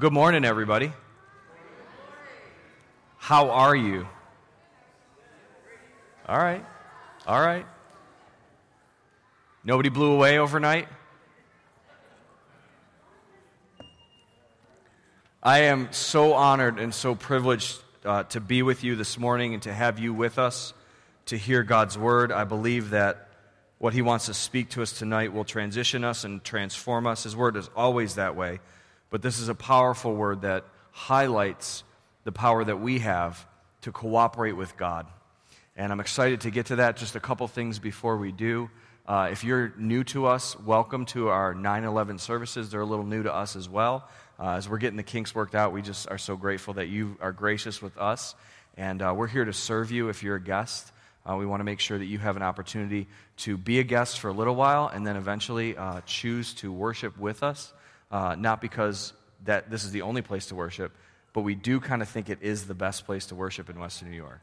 good morning, everybody. How are you? All right. All right. Nobody blew away overnight? I am so honored and so privileged uh, to be with you this morning and to have you with us to hear God's word. I believe that what He wants to speak to us tonight will transition us and transform us. His word is always that way. But this is a powerful word that highlights the power that we have to cooperate with God. And I'm excited to get to that. Just a couple things before we do. Uh, if you're new to us, welcome to our 9 11 services. They're a little new to us as well. Uh, as we're getting the kinks worked out, we just are so grateful that you are gracious with us. And uh, we're here to serve you if you're a guest. Uh, we want to make sure that you have an opportunity to be a guest for a little while and then eventually uh, choose to worship with us uh, not because that this is the only place to worship, but we do kind of think it is the best place to worship in Western New York.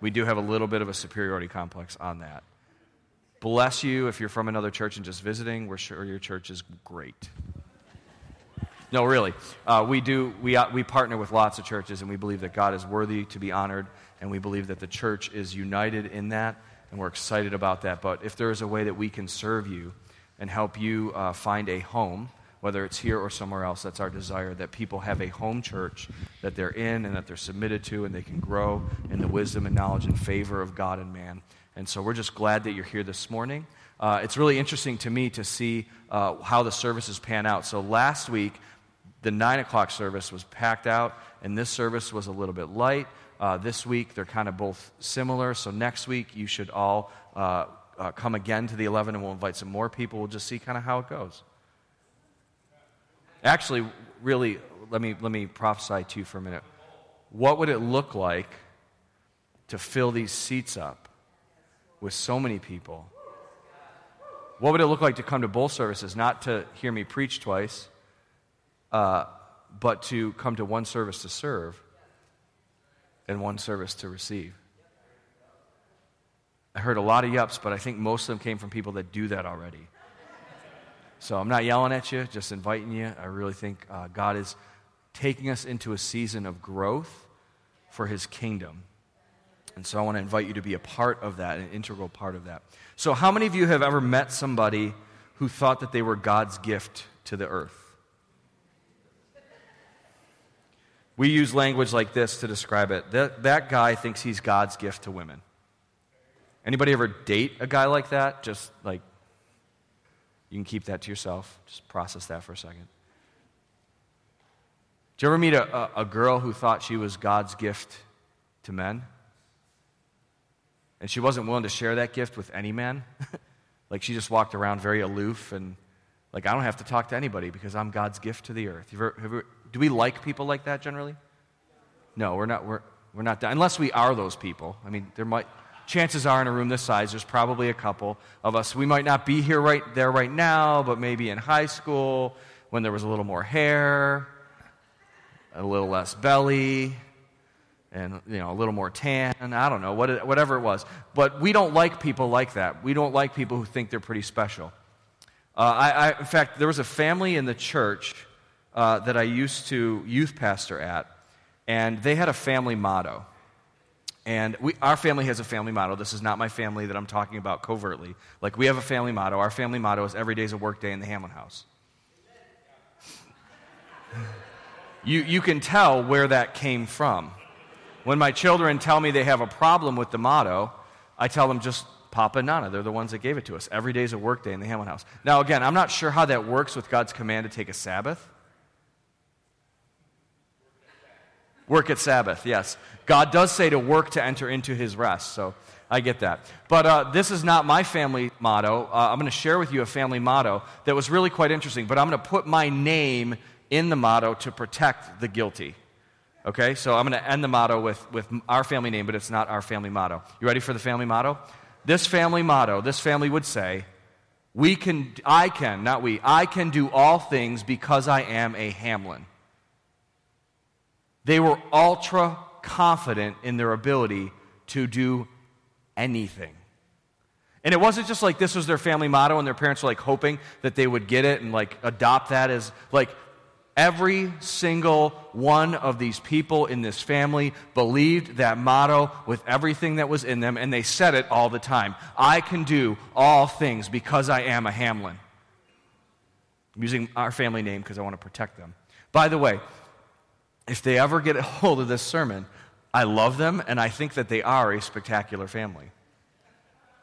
We do have a little bit of a superiority complex on that. Bless you if you're from another church and just visiting. We're sure your church is great. No, really. Uh, we do. We, uh, we partner with lots of churches, and we believe that God is worthy to be honored, and we believe that the church is united in that, and we're excited about that. But if there is a way that we can serve you and help you uh, find a home, whether it's here or somewhere else. That's our desire that people have a home church that they're in and that they're submitted to and they can grow in the wisdom and knowledge and favor of God and man. And so we're just glad that you're here this morning. Uh, it's really interesting to me to see uh, how the services pan out. So last week, the 9 o'clock service was packed out, and this service was a little bit light. Uh, this week, they're kind of both similar. So next week, you should all uh, uh, come again to the 11, and we'll invite some more people. We'll just see kind of how it goes. Actually, really, let me, let me prophesy to you for a minute. What would it look like to fill these seats up with so many people? What would it look like to come to both services, not to hear me preach twice, uh, but to come to one service to serve and one service to receive? I heard a lot of yups, but I think most of them came from people that do that already. So I'm not yelling at you, just inviting you. I really think uh, God is taking us into a season of growth for his kingdom. And so I want to invite you to be a part of that, an integral part of that. So, how many of you have ever met somebody who thought that they were God's gift to the earth? We use language like this to describe it. That, that guy thinks he's God's gift to women. Anybody ever date a guy like that? Just like you can keep that to yourself. Just process that for a second. Did you ever meet a, a, a girl who thought she was God's gift to men? And she wasn't willing to share that gift with any man? like she just walked around very aloof and like, I don't have to talk to anybody because I'm God's gift to the earth. Ever, ever, do we like people like that generally? No, we're not. We're, we're not. Unless we are those people. I mean, there might chances are in a room this size, there's probably a couple of us. We might not be here right there right now, but maybe in high school when there was a little more hair, a little less belly, and you know a little more tan. I don't know what, whatever it was. But we don't like people like that. We don't like people who think they're pretty special. Uh, I, I, in fact, there was a family in the church uh, that I used to youth pastor at, and they had a family motto. And we, our family has a family motto. This is not my family that I'm talking about covertly. Like, we have a family motto. Our family motto is every day's a work day in the Hamlin house. you, you can tell where that came from. When my children tell me they have a problem with the motto, I tell them just Papa and Nana. They're the ones that gave it to us. Every day's a work day in the Hamlin house. Now, again, I'm not sure how that works with God's command to take a Sabbath. Work at Sabbath, yes. God does say to work to enter into his rest, so I get that. But uh, this is not my family motto. Uh, I'm going to share with you a family motto that was really quite interesting, but I'm going to put my name in the motto to protect the guilty. Okay, so I'm going to end the motto with, with our family name, but it's not our family motto. You ready for the family motto? This family motto, this family would say, we can, I can, not we, I can do all things because I am a Hamlin. They were ultra confident in their ability to do anything. And it wasn't just like this was their family motto and their parents were like hoping that they would get it and like adopt that as like Every single one of these people in this family believed that motto with everything that was in them, and they said it all the time I can do all things because I am a Hamlin. I'm using our family name because I want to protect them. By the way, if they ever get a hold of this sermon, I love them, and I think that they are a spectacular family.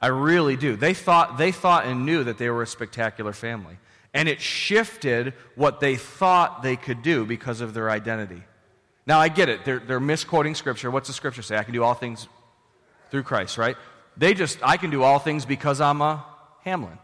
I really do. They thought, they thought and knew that they were a spectacular family. And it shifted what they thought they could do because of their identity. Now, I get it. They're, they're misquoting Scripture. What's the Scripture say? I can do all things through Christ, right? They just, I can do all things because I'm a Hamlin.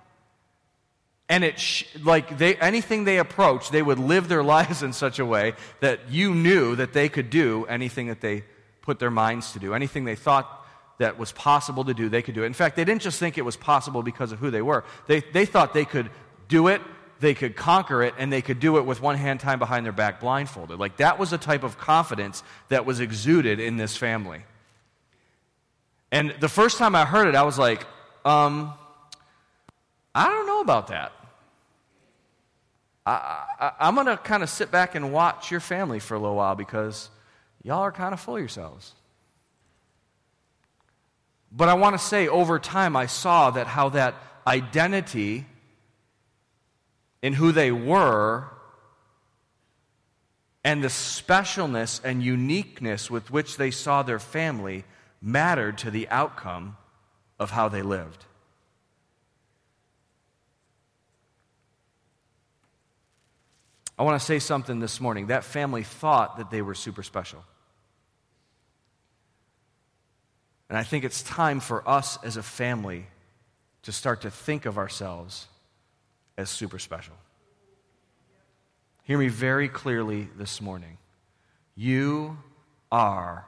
And it, sh- like, they, anything they approached, they would live their lives in such a way that you knew that they could do anything that they put their minds to do. Anything they thought that was possible to do, they could do it. In fact, they didn't just think it was possible because of who they were, they, they thought they could do it, they could conquer it, and they could do it with one hand tied behind their back blindfolded. Like that was a type of confidence that was exuded in this family. And the first time I heard it, I was like, um, I don't know about that. I, am going to kind of sit back and watch your family for a little while because y'all are kind of full yourselves. But I want to say, over time, I saw that how that identity in who they were and the specialness and uniqueness with which they saw their family mattered to the outcome of how they lived. I want to say something this morning. That family thought that they were super special. And I think it's time for us as a family to start to think of ourselves as super special. Hear me very clearly this morning. You are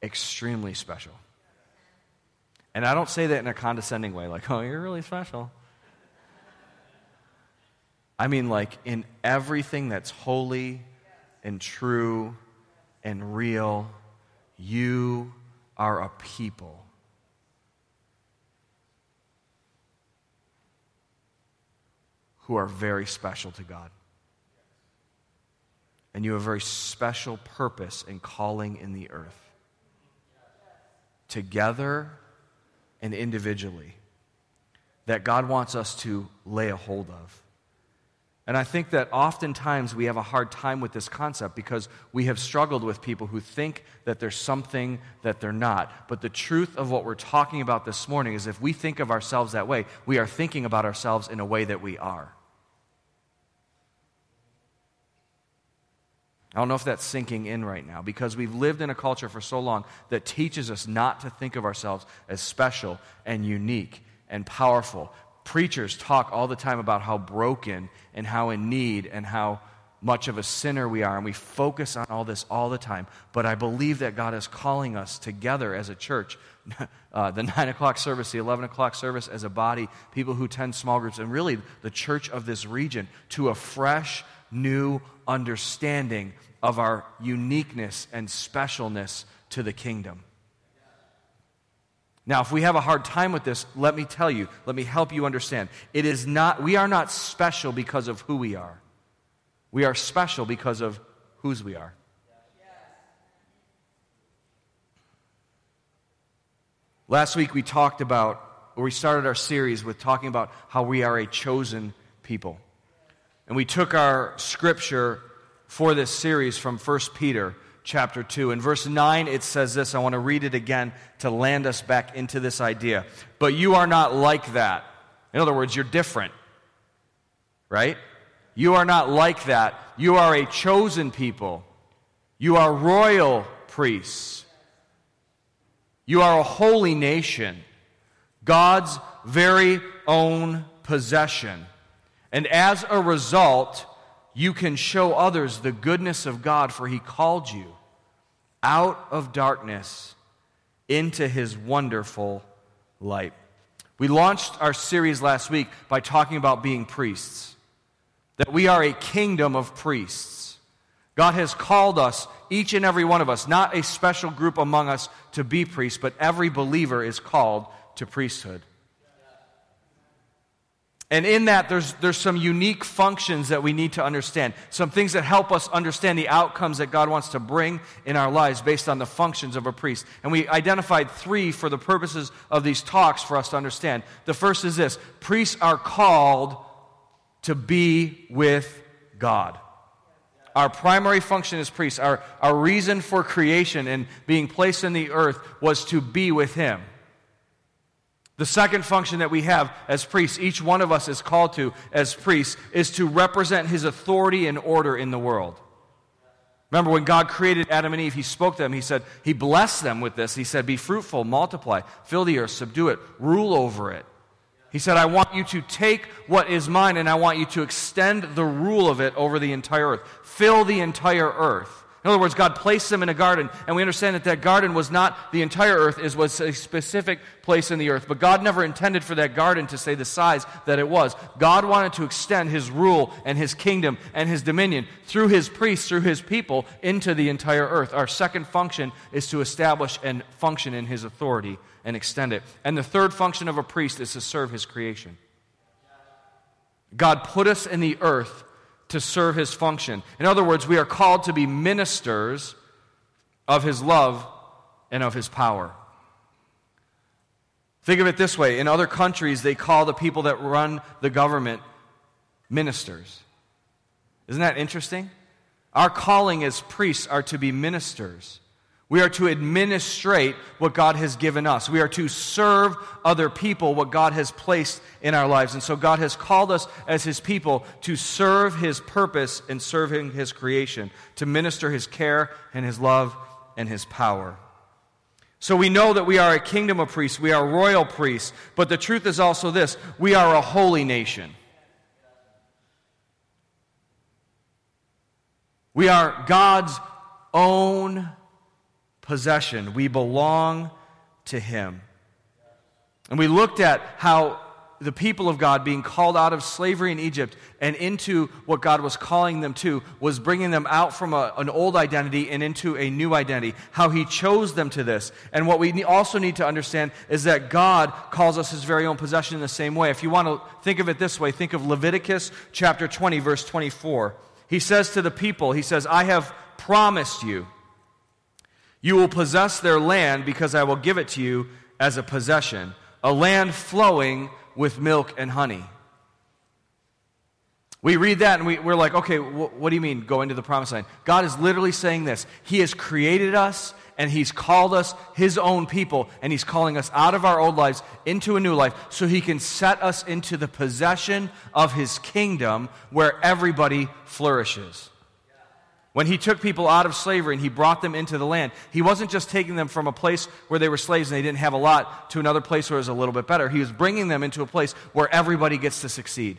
extremely special. And I don't say that in a condescending way, like, oh, you're really special. I mean, like, in everything that's holy and true and real, you are a people. Who are very special to God. And you have a very special purpose and calling in the earth. Together and individually. That God wants us to lay a hold of. And I think that oftentimes we have a hard time with this concept because we have struggled with people who think that there's something that they're not. But the truth of what we're talking about this morning is if we think of ourselves that way, we are thinking about ourselves in a way that we are. I don't know if that's sinking in right now because we've lived in a culture for so long that teaches us not to think of ourselves as special and unique and powerful preachers talk all the time about how broken and how in need and how much of a sinner we are, and we focus on all this all the time. But I believe that God is calling us together as a church, uh, the 9 o'clock service, the 11 o'clock service, as a body, people who tend small groups, and really the church of this region, to a fresh, new understanding of our uniqueness and specialness to the kingdom. Now, if we have a hard time with this, let me tell you, let me help you understand. It is not, we are not special because of who we are. We are special because of whose we are. Last week we talked about, or we started our series with talking about how we are a chosen people. And we took our scripture for this series from 1 Peter chapter 2. In verse 9, it says this. I want to read it again to land us back into this idea. But you are not like that. In other words, you're different. Right? You are not like that. You are a chosen people. You are royal priests. You are a holy nation, God's very own possession. And as a result, you can show others the goodness of God, for He called you out of darkness into His wonderful light. We launched our series last week by talking about being priests, that we are a kingdom of priests. God has called us, each and every one of us, not a special group among us to be priests, but every believer is called to priesthood. And in that, there's, there's some unique functions that we need to understand. Some things that help us understand the outcomes that God wants to bring in our lives based on the functions of a priest. And we identified three for the purposes of these talks for us to understand. The first is this priests are called to be with God. Our primary function as priests, our, our reason for creation and being placed in the earth was to be with Him. The second function that we have as priests, each one of us is called to as priests, is to represent his authority and order in the world. Remember, when God created Adam and Eve, he spoke to them. He said, He blessed them with this. He said, Be fruitful, multiply, fill the earth, subdue it, rule over it. He said, I want you to take what is mine and I want you to extend the rule of it over the entire earth. Fill the entire earth. In other words, God placed them in a garden, and we understand that that garden was not the entire earth, it was a specific place in the earth. But God never intended for that garden to say the size that it was. God wanted to extend His rule and His kingdom and His dominion through His priests, through His people, into the entire earth. Our second function is to establish and function in His authority and extend it. And the third function of a priest is to serve His creation. God put us in the earth to serve his function. In other words, we are called to be ministers of his love and of his power. Think of it this way in other countries, they call the people that run the government ministers. Isn't that interesting? Our calling as priests are to be ministers. We are to administrate what God has given us. We are to serve other people what God has placed in our lives. And so God has called us as His people to serve His purpose in serving His creation, to minister His care and His love and His power. So we know that we are a kingdom of priests, we are royal priests, but the truth is also this we are a holy nation. We are God's own possession. We belong to Him. And we looked at how the people of God being called out of slavery in Egypt and into what God was calling them to was bringing them out from a, an old identity and into a new identity. How He chose them to this. And what we also need to understand is that God calls us His very own possession in the same way. If you want to think of it this way, think of Leviticus chapter 20, verse 24. He says to the people, He says, I have promised you. You will possess their land because I will give it to you as a possession, a land flowing with milk and honey. We read that and we, are like, okay, wh- what do you mean go into the promised land? God is literally saying this. He has created us and He's called us His own people, and He's calling us out of our old lives into a new life so He can set us into the possession of His kingdom where everybody flourishes. When he took people out of slavery and he brought them into the land, he wasn't just taking them from a place where they were slaves and they didn't have a lot to another place where it was a little bit better. He was bringing them into a place where everybody gets to succeed.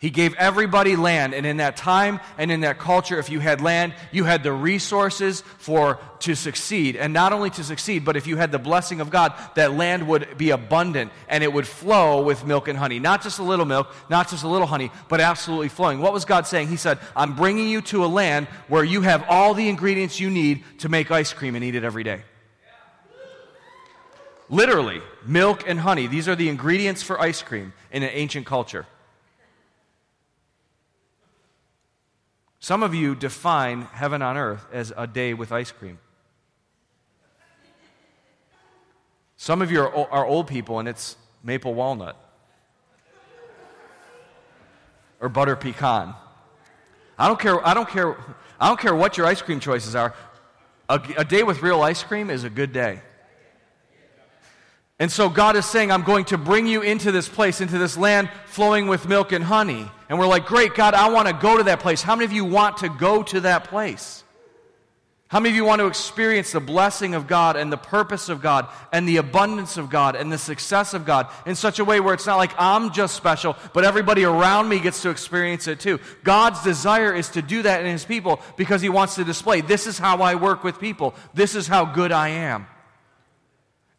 He gave everybody land, and in that time and in that culture, if you had land, you had the resources for to succeed. And not only to succeed, but if you had the blessing of God, that land would be abundant and it would flow with milk and honey. Not just a little milk, not just a little honey, but absolutely flowing. What was God saying? He said, I'm bringing you to a land where you have all the ingredients you need to make ice cream and eat it every day. Literally, milk and honey. These are the ingredients for ice cream in an ancient culture. Some of you define heaven on earth as a day with ice cream. Some of you are, are old people and it's maple walnut or butter pecan. I don't care, I don't care, I don't care what your ice cream choices are. A, a day with real ice cream is a good day. And so God is saying, I'm going to bring you into this place, into this land flowing with milk and honey. And we're like, great, God, I want to go to that place. How many of you want to go to that place? How many of you want to experience the blessing of God and the purpose of God and the abundance of God and the success of God in such a way where it's not like I'm just special, but everybody around me gets to experience it too? God's desire is to do that in His people because He wants to display this is how I work with people, this is how good I am.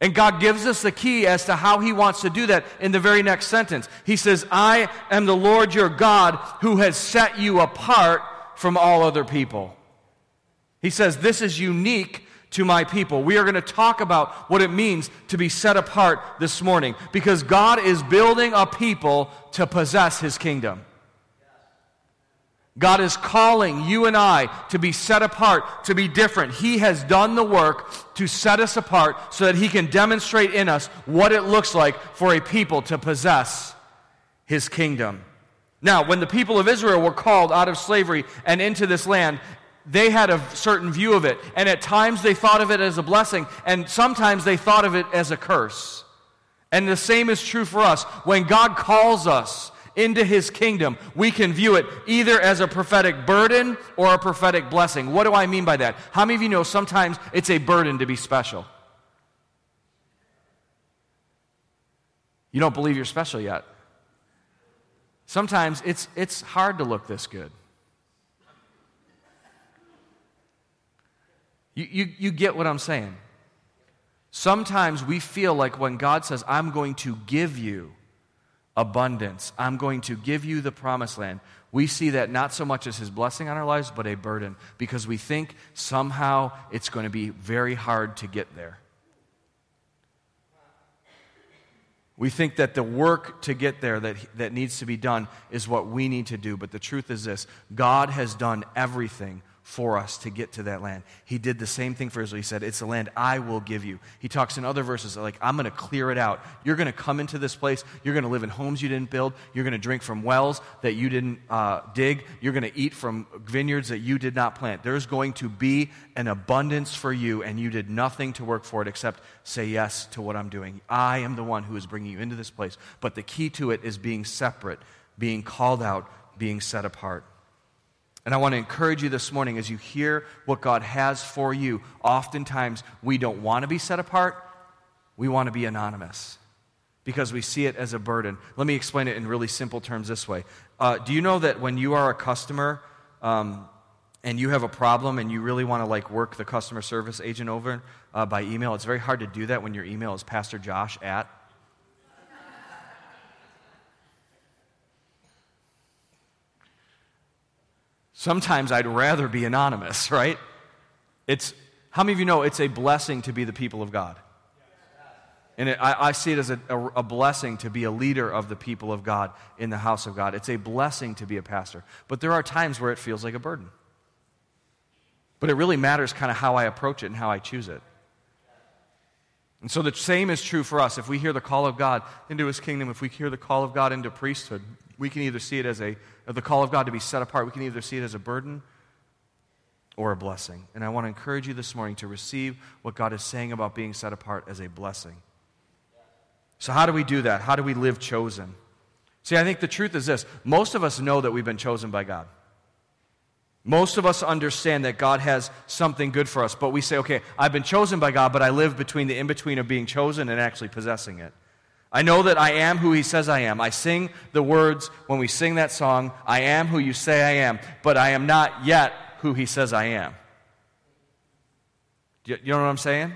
And God gives us the key as to how He wants to do that in the very next sentence. He says, I am the Lord your God who has set you apart from all other people. He says, This is unique to my people. We are going to talk about what it means to be set apart this morning because God is building a people to possess his kingdom. God is calling you and I to be set apart, to be different. He has done the work to set us apart so that He can demonstrate in us what it looks like for a people to possess His kingdom. Now, when the people of Israel were called out of slavery and into this land, they had a certain view of it. And at times they thought of it as a blessing, and sometimes they thought of it as a curse. And the same is true for us. When God calls us, into his kingdom, we can view it either as a prophetic burden or a prophetic blessing. What do I mean by that? How many of you know sometimes it's a burden to be special? You don't believe you're special yet. Sometimes it's, it's hard to look this good. You, you, you get what I'm saying. Sometimes we feel like when God says, I'm going to give you, abundance. I'm going to give you the promised land. We see that not so much as his blessing on our lives, but a burden because we think somehow it's going to be very hard to get there. We think that the work to get there that, that needs to be done is what we need to do. But the truth is this God has done everything for us to get to that land. He did the same thing for Israel. He said, It's the land I will give you. He talks in other verses like, I'm going to clear it out. You're going to come into this place. You're going to live in homes you didn't build. You're going to drink from wells that you didn't uh, dig. You're going to eat from vineyards that you did not plant. There's going to be an abundance for you, and you did nothing to work for it except say yes to what I'm doing. I am the one who is bringing you into this place. But the key to it is being separate, being called out, being set apart. And I want to encourage you this morning as you hear what God has for you. Oftentimes, we don't want to be set apart, we want to be anonymous because we see it as a burden. Let me explain it in really simple terms this way. Uh, do you know that when you are a customer um, and you have a problem and you really want to like work the customer service agent over uh, by email, it's very hard to do that when your email is Pastor Josh at Sometimes I'd rather be anonymous, right? It's, how many of you know it's a blessing to be the people of God? And it, I, I, see it as a, a, a, blessing to be a leader of the people of God in the house of God. It's a blessing to be a pastor. But there are times where it feels like a burden. But it really matters kind of how I approach it and how I choose it. And so the same is true for us. If we hear the call of God into his kingdom, if we hear the call of God into priesthood, we can either see it as a, the call of God to be set apart, we can either see it as a burden or a blessing. And I want to encourage you this morning to receive what God is saying about being set apart as a blessing. So, how do we do that? How do we live chosen? See, I think the truth is this most of us know that we've been chosen by God. Most of us understand that God has something good for us, but we say, okay, I've been chosen by God, but I live between the in between of being chosen and actually possessing it. I know that I am who he says I am. I sing the words when we sing that song, I am who you say I am, but I am not yet who he says I am. Do you, know what I'm saying?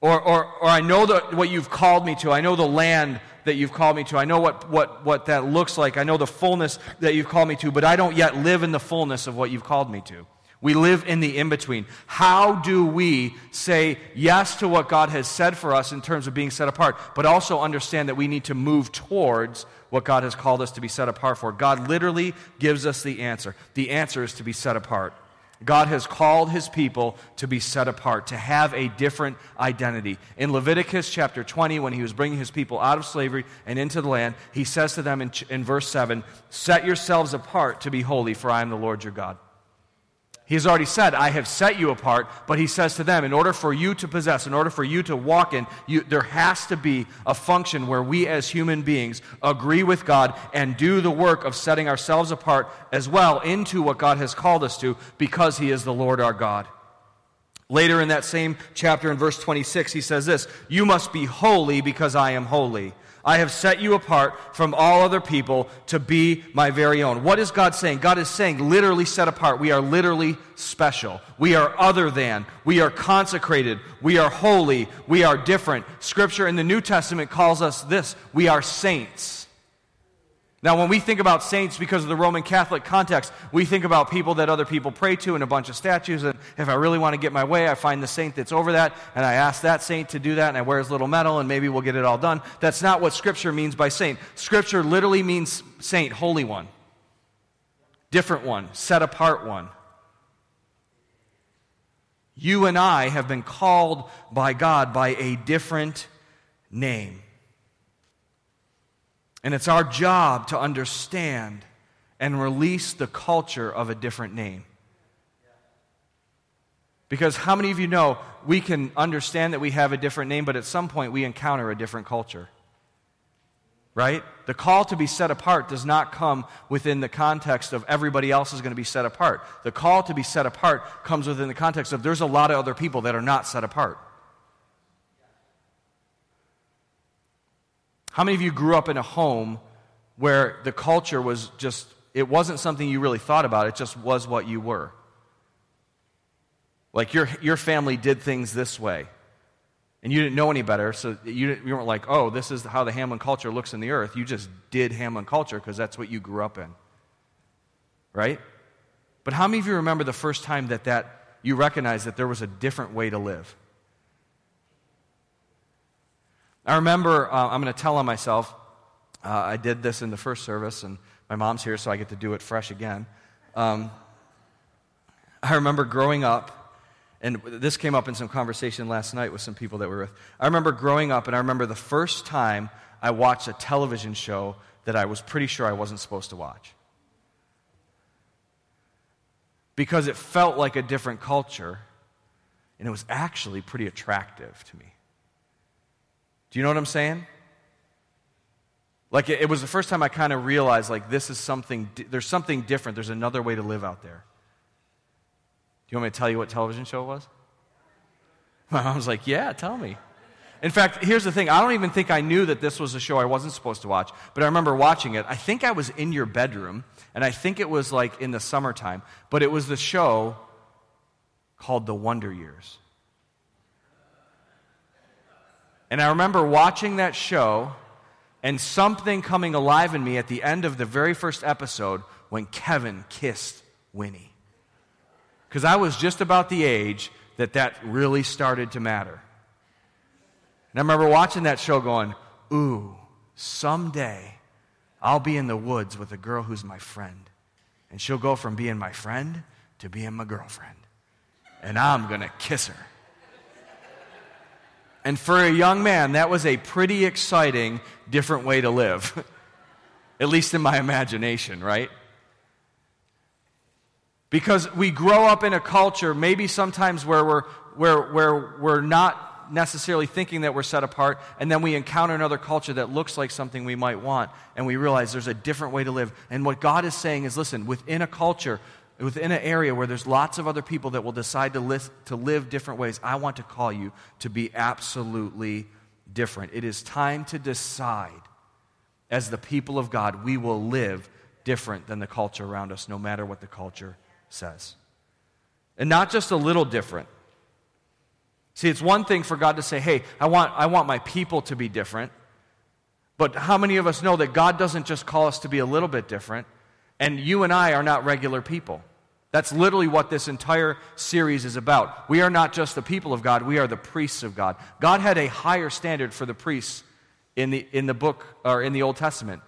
Or, or, or I know the, what you've called me to. I know the land that you've called me to. I know what, what, what that looks like. I know the fullness that you've called me to, but I don't yet live in the fullness of what you've called me to. We live in the in between. How do we say yes to what God has said for us in terms of being set apart, but also understand that we need to move towards what God has called us to be set apart for? God literally gives us the answer. The answer is to be set apart. God has called his people to be set apart, to have a different identity. In Leviticus chapter 20, when he was bringing his people out of slavery and into the land, he says to them in, in verse 7 Set yourselves apart to be holy, for I am the Lord your God. He has already said, I have set you apart, but he says to them, in order for you to possess, in order for you to walk in, you, there has to be a function where we as human beings agree with God and do the work of setting ourselves apart as well into what God has called us to because he is the Lord our God. Later in that same chapter, in verse 26, he says this You must be holy because I am holy. I have set you apart from all other people to be my very own. What is God saying? God is saying, literally set apart. We are literally special. We are other than. We are consecrated. We are holy. We are different. Scripture in the New Testament calls us this we are saints. Now, when we think about saints because of the Roman Catholic context, we think about people that other people pray to and a bunch of statues. And if I really want to get my way, I find the saint that's over that, and I ask that saint to do that, and I wear his little medal, and maybe we'll get it all done. That's not what Scripture means by saint. Scripture literally means saint, holy one, different one, set apart one. You and I have been called by God by a different name. And it's our job to understand and release the culture of a different name. Because how many of you know we can understand that we have a different name, but at some point we encounter a different culture? Right? The call to be set apart does not come within the context of everybody else is going to be set apart. The call to be set apart comes within the context of there's a lot of other people that are not set apart. How many of you grew up in a home where the culture was just, it wasn't something you really thought about, it just was what you were? Like your, your family did things this way, and you didn't know any better, so you, you weren't like, oh, this is how the Hamlin culture looks in the earth. You just did Hamlin culture because that's what you grew up in. Right? But how many of you remember the first time that, that you recognized that there was a different way to live? I remember, uh, I'm going to tell on myself, uh, I did this in the first service, and my mom's here, so I get to do it fresh again. Um, I remember growing up, and this came up in some conversation last night with some people that we were with. I remember growing up, and I remember the first time I watched a television show that I was pretty sure I wasn't supposed to watch. Because it felt like a different culture, and it was actually pretty attractive to me. Do you know what I'm saying? Like, it, was the first time I kind of realized, like, this is something, there's something different. There's another way to live out there. Do you want me to tell you what television show it was? My mom was like, yeah, tell me. In fact, here's the thing I don't even think I knew that this was a show I wasn't supposed to watch, but I remember watching it. I think I was in your bedroom, and I think it was like in the summertime, but it was the show called The Wonder Years. And I remember watching that show and something coming alive in me at the end of the very first episode when Kevin kissed Winnie. Because I was just about the age that that really started to matter. And I remember watching that show going, ooh, someday I'll be in the woods with a girl who's my friend. And she'll go from being my friend to being my girlfriend. And I'm going to kiss her. And for a young man, that was a pretty exciting, different way to live. At least in my imagination, right? Because we grow up in a culture, maybe sometimes where we're, where, where we're not necessarily thinking that we're set apart, and then we encounter another culture that looks like something we might want, and we realize there's a different way to live. And what God is saying is listen, within a culture, within an area where there's lots of other people that will decide to, live to live different ways, I want to call you to be absolutely different. It is time to decide, as the people of God, we will live different than the culture around us, no matter what the culture says. And not just a little different. See, it's one thing for God to say, hey, I want, I want my people to be different. But how many of us know that God doesn't just call us to be a little bit different? And you and I are not regular people. That's literally what this entire series is about. We are not just the people of God, we are the priests of God. God had a higher standard for the priests in the, in the book or in the Old Testament.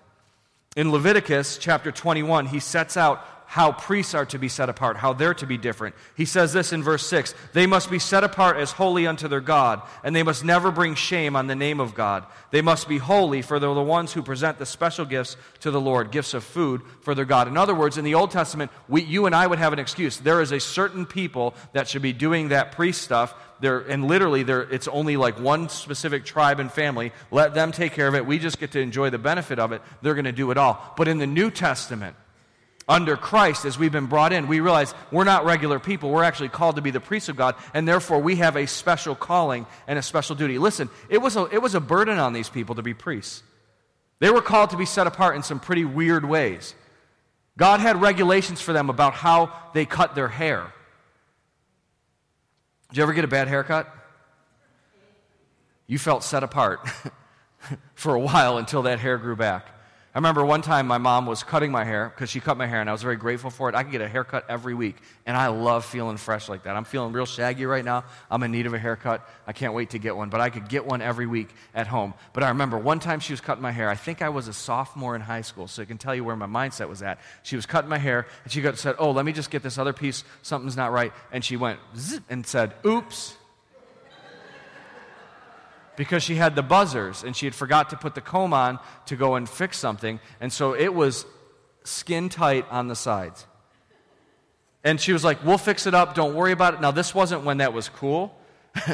In Leviticus chapter 21, he sets out how priests are to be set apart, how they're to be different. He says this in verse 6 They must be set apart as holy unto their God, and they must never bring shame on the name of God. They must be holy, for they're the ones who present the special gifts to the Lord, gifts of food for their God. In other words, in the Old Testament, we, you and I would have an excuse. There is a certain people that should be doing that priest stuff. There, and literally, it's only like one specific tribe and family. Let them take care of it. We just get to enjoy the benefit of it. They're going to do it all. But in the New Testament, under Christ, as we've been brought in, we realize we're not regular people. We're actually called to be the priests of God, and therefore we have a special calling and a special duty. Listen, it was a, it was a burden on these people to be priests. They were called to be set apart in some pretty weird ways. God had regulations for them about how they cut their hair. Did you ever get a bad haircut? You felt set apart for a while until that hair grew back. I remember one time my mom was cutting my hair because she cut my hair and I was very grateful for it. I could get a haircut every week and I love feeling fresh like that. I'm feeling real shaggy right now. I'm in need of a haircut. I can't wait to get one, but I could get one every week at home. But I remember one time she was cutting my hair. I think I was a sophomore in high school, so I can tell you where my mindset was at. She was cutting my hair and she got, said, Oh, let me just get this other piece. Something's not right. And she went and said, Oops because she had the buzzers and she had forgot to put the comb on to go and fix something. And so it was skin tight on the sides. And she was like, We'll fix it up. Don't worry about it. Now, this wasn't when that was cool.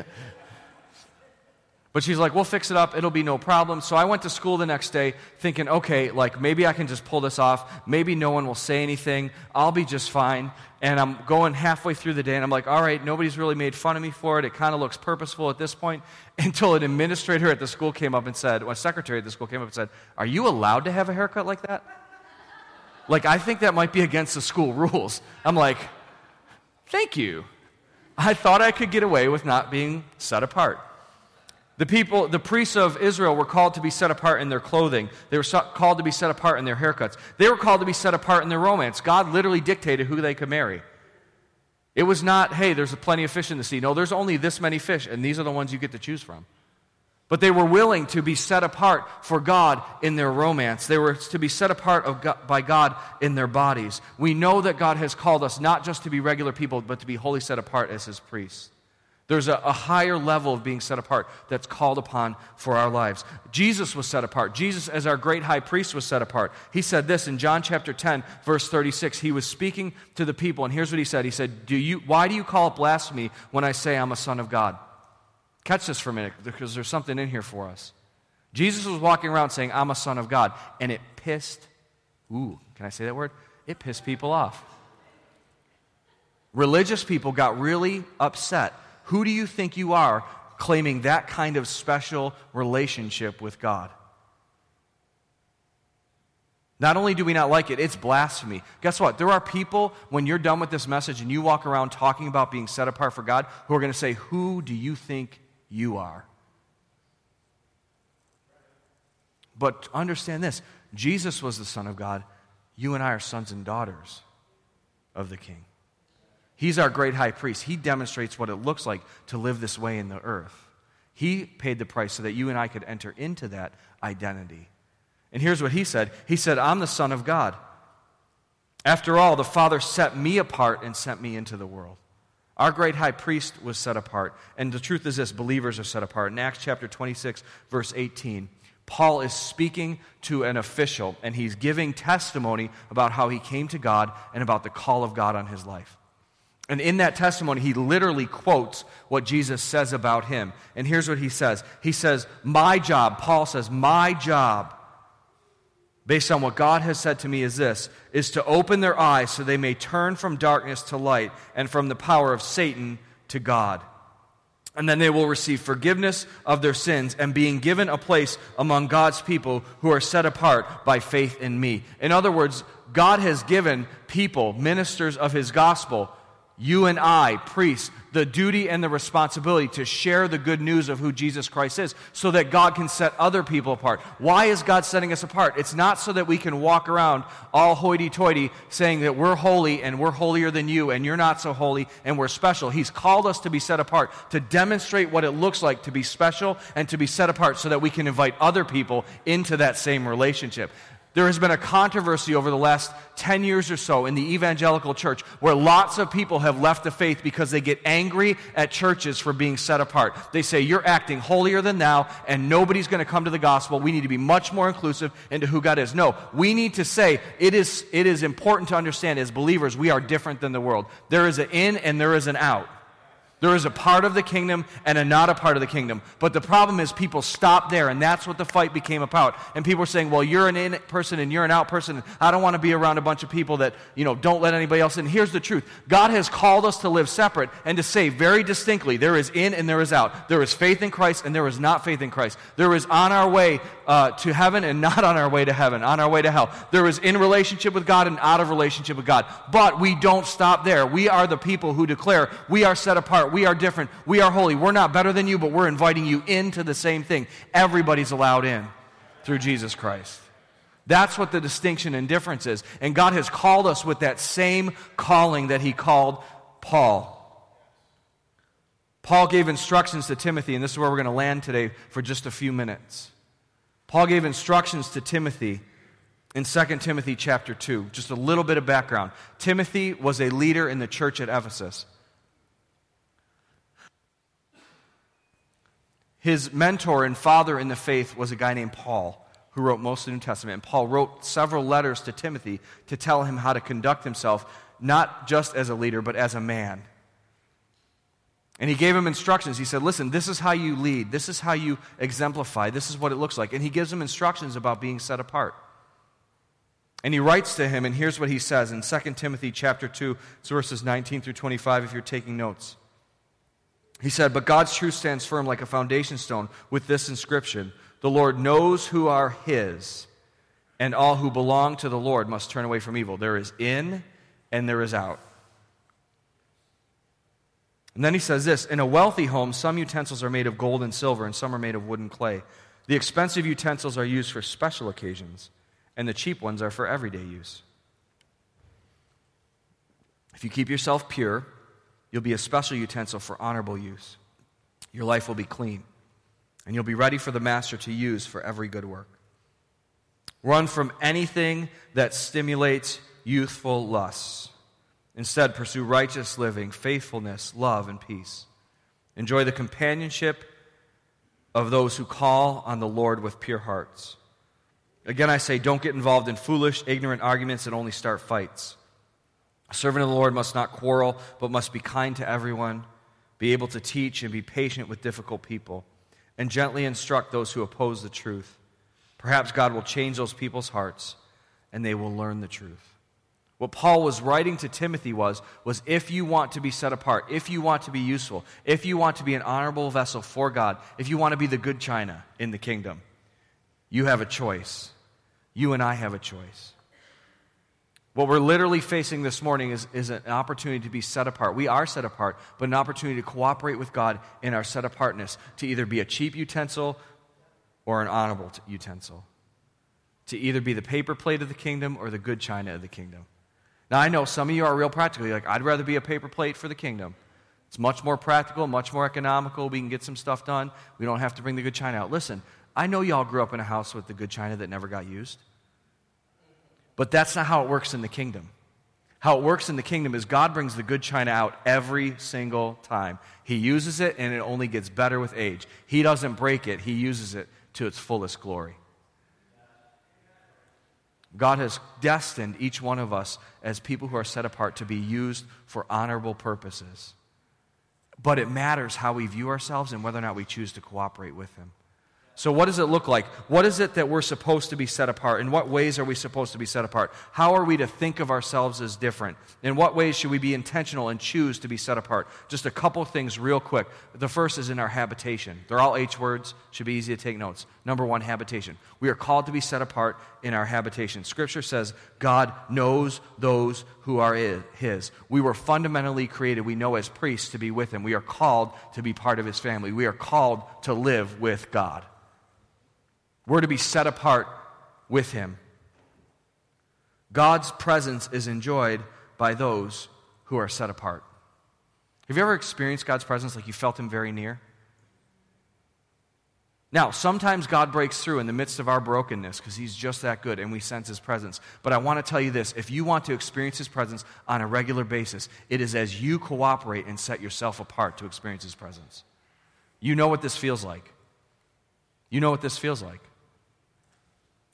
But she's like, we'll fix it up. It'll be no problem. So I went to school the next day thinking, okay, like maybe I can just pull this off. Maybe no one will say anything. I'll be just fine. And I'm going halfway through the day and I'm like, all right, nobody's really made fun of me for it. It kind of looks purposeful at this point until an administrator at the school came up and said, a secretary at the school came up and said, are you allowed to have a haircut like that? Like, I think that might be against the school rules. I'm like, thank you. I thought I could get away with not being set apart. The people, the priests of Israel were called to be set apart in their clothing. They were called to be set apart in their haircuts. They were called to be set apart in their romance. God literally dictated who they could marry. It was not, hey, there's plenty of fish in the sea. No, there's only this many fish, and these are the ones you get to choose from. But they were willing to be set apart for God in their romance. They were to be set apart God, by God in their bodies. We know that God has called us not just to be regular people, but to be wholly set apart as His priests. There's a, a, higher level of being set apart that's called upon for our lives. Jesus was set apart. Jesus, as our great high priest, was set apart. He said this in John chapter 10, verse 36. He was speaking to the people, and here's what he said He said, do you, Why do you call it blasphemy when I say I'm a son of God? Catch this for a minute, because there's something in here for us. Jesus was walking around saying, I'm a son of God, and it pissed, ooh, can I say that word? It pissed people off. Religious people got really upset who do you think you are claiming that kind of special relationship with God? Not only do we not like it, it's blasphemy. Guess what? There are people, when you're done with this message and you walk around talking about being set apart for God, who are going to say, Who do you think you are? But understand this Jesus was the Son of God. You and I are sons and daughters of the King. He's our great high priest. He demonstrates what it looks like to live this way in the earth. He paid the price so that you and I could enter into that identity. And here's what he said He said, I'm the Son of God. After all, the Father set me apart and sent me into the world. Our great high priest was set apart. And the truth is this believers are set apart. In Acts chapter 26, verse 18, Paul is speaking to an official, and he's giving testimony about how he came to God and about the call of God on his life. And in that testimony, he literally quotes what Jesus says about him. And here's what he says He says, My job, Paul says, my job, based on what God has said to me, is this is to open their eyes so they may turn from darkness to light and from the power of Satan to God. And then they will receive forgiveness of their sins and being given a place among God's people who are set apart by faith in me. In other words, God has given people, ministers of his gospel, you and I, priests, the duty and the responsibility to share the good news of who Jesus Christ is so that God can set other people apart. Why is God setting us apart? It's not so that we can walk around all hoity toity saying that we're holy and we're holier than you and you're not so holy and we're special. He's called us to be set apart, to demonstrate what it looks like to be special and to be set apart so that we can invite other people into that same relationship. There has been a controversy over the last 10 years or so in the evangelical church where lots of people have left the faith because they get angry at churches for being set apart. They say, You're acting holier than thou, and nobody's going to come to the gospel. We need to be much more inclusive into who God is. No, we need to say it is, it is important to understand as believers, we are different than the world. There is an in and there is an out. There is a part of the kingdom and a not a part of the kingdom. But the problem is people stop there, and that's what the fight became about. And people are saying, well, you're an in person and you're an out person. I don't want to be around a bunch of people that, you know, don't let anybody else in. Here's the truth God has called us to live separate and to say very distinctly there is in and there is out. There is faith in Christ and there is not faith in Christ. There is on our way uh, to heaven and not on our way to heaven, on our way to hell. There is in relationship with God and out of relationship with God. But we don't stop there. We are the people who declare we are set apart. We are different. We are holy. We're not better than you, but we're inviting you into the same thing. Everybody's allowed in through Jesus Christ. That's what the distinction and difference is. And God has called us with that same calling that He called Paul. Paul gave instructions to Timothy, and this is where we're going to land today for just a few minutes. Paul gave instructions to Timothy in 2 Timothy chapter 2. Just a little bit of background. Timothy was a leader in the church at Ephesus. His mentor and father in the faith was a guy named Paul, who wrote most of the New Testament. And Paul wrote several letters to Timothy to tell him how to conduct himself, not just as a leader, but as a man. And he gave him instructions. He said, Listen, this is how you lead. This is how you exemplify. This is what it looks like. And he gives him instructions about being set apart. And he writes to him, and here's what he says in 2 Timothy chapter 2, verses 19 through 25, if you're taking notes. He said, But God's truth stands firm like a foundation stone with this inscription The Lord knows who are his, and all who belong to the Lord must turn away from evil. There is in and there is out. And then he says this In a wealthy home, some utensils are made of gold and silver, and some are made of wood and clay. The expensive utensils are used for special occasions, and the cheap ones are for everyday use. If you keep yourself pure, You'll be a special utensil for honorable use. Your life will be clean, and you'll be ready for the master to use for every good work. Run from anything that stimulates youthful lusts. Instead, pursue righteous living, faithfulness, love, and peace. Enjoy the companionship of those who call on the Lord with pure hearts. Again, I say, don't get involved in foolish, ignorant arguments that only start fights. A servant of the Lord must not quarrel, but must be kind to everyone, be able to teach and be patient with difficult people, and gently instruct those who oppose the truth. Perhaps God will change those people's hearts and they will learn the truth. What Paul was writing to Timothy was, was if you want to be set apart, if you want to be useful, if you want to be an honorable vessel for God, if you want to be the good china in the kingdom, you have a choice. You and I have a choice. What we're literally facing this morning is, is an opportunity to be set apart. We are set apart, but an opportunity to cooperate with God in our set apartness, to either be a cheap utensil or an honorable utensil, to either be the paper plate of the kingdom or the good china of the kingdom. Now, I know some of you are real practical. You're like, I'd rather be a paper plate for the kingdom. It's much more practical, much more economical. We can get some stuff done. We don't have to bring the good china out. Listen, I know y'all grew up in a house with the good china that never got used. But that's not how it works in the kingdom. How it works in the kingdom is God brings the good china out every single time. He uses it and it only gets better with age. He doesn't break it, He uses it to its fullest glory. God has destined each one of us as people who are set apart to be used for honorable purposes. But it matters how we view ourselves and whether or not we choose to cooperate with Him. So, what does it look like? What is it that we're supposed to be set apart? In what ways are we supposed to be set apart? How are we to think of ourselves as different? In what ways should we be intentional and choose to be set apart? Just a couple things, real quick. The first is in our habitation. They're all H words, should be easy to take notes. Number one, habitation. We are called to be set apart in our habitation. Scripture says God knows those who are His. We were fundamentally created, we know, as priests to be with Him. We are called to be part of His family. We are called to live with God. We're to be set apart with Him. God's presence is enjoyed by those who are set apart. Have you ever experienced God's presence like you felt Him very near? Now, sometimes God breaks through in the midst of our brokenness because He's just that good and we sense His presence. But I want to tell you this if you want to experience His presence on a regular basis, it is as you cooperate and set yourself apart to experience His presence. You know what this feels like. You know what this feels like.